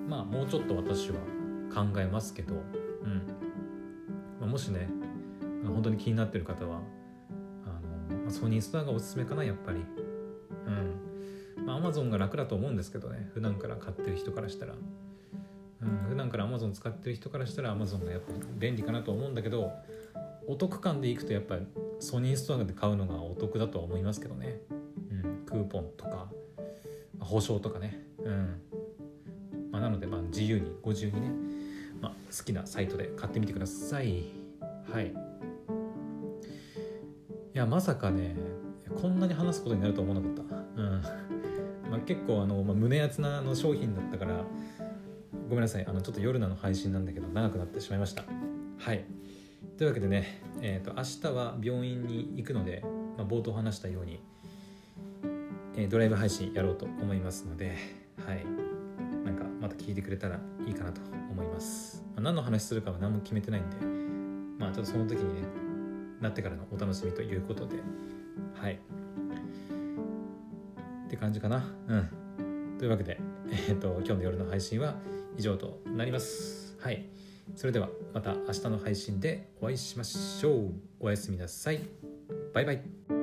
まあもうちょっと私は考えますけど、うん。まあ、もしね本当に気になってる方はあのソニーストアがおすすめかなやっぱり。うん。アマゾンが楽だと思うんですけどね。普段から買ってる人からしたら。うん普段からアマゾン使ってる人からしたらアマゾンがやっぱ便利かなと思うんだけどお得感でいくとやっぱりソニーストアで買うのがお得だとは思いますけどね、うん、クーポンとか保証とかね。うん。まあ、なのでまあ自由にご自由にね、まあ、好きなサイトで買ってみてください。はい。いやまさかねこんなに話すことになると思わなかった。まあ、結構あの、まあ、胸厚なの商品だったからごめんなさいあのちょっと夜なの配信なんだけど長くなってしまいました。はい。というわけでね、えーと、明日は病院に行くので、まあ、冒頭話したように、えー、ドライブ配信やろうと思いますのではい。なんかまた聞いてくれたらいいかなと思います、まあ、何の話するかは何も決めてないんでまあちょっとその時にねなってからのお楽しみということではい。って感じかな。うん。というわけで、えーと、今日の夜の配信は以上となります。はい。それではまた明日の配信でお会いしましょう。おやすみなさい。バイバイ。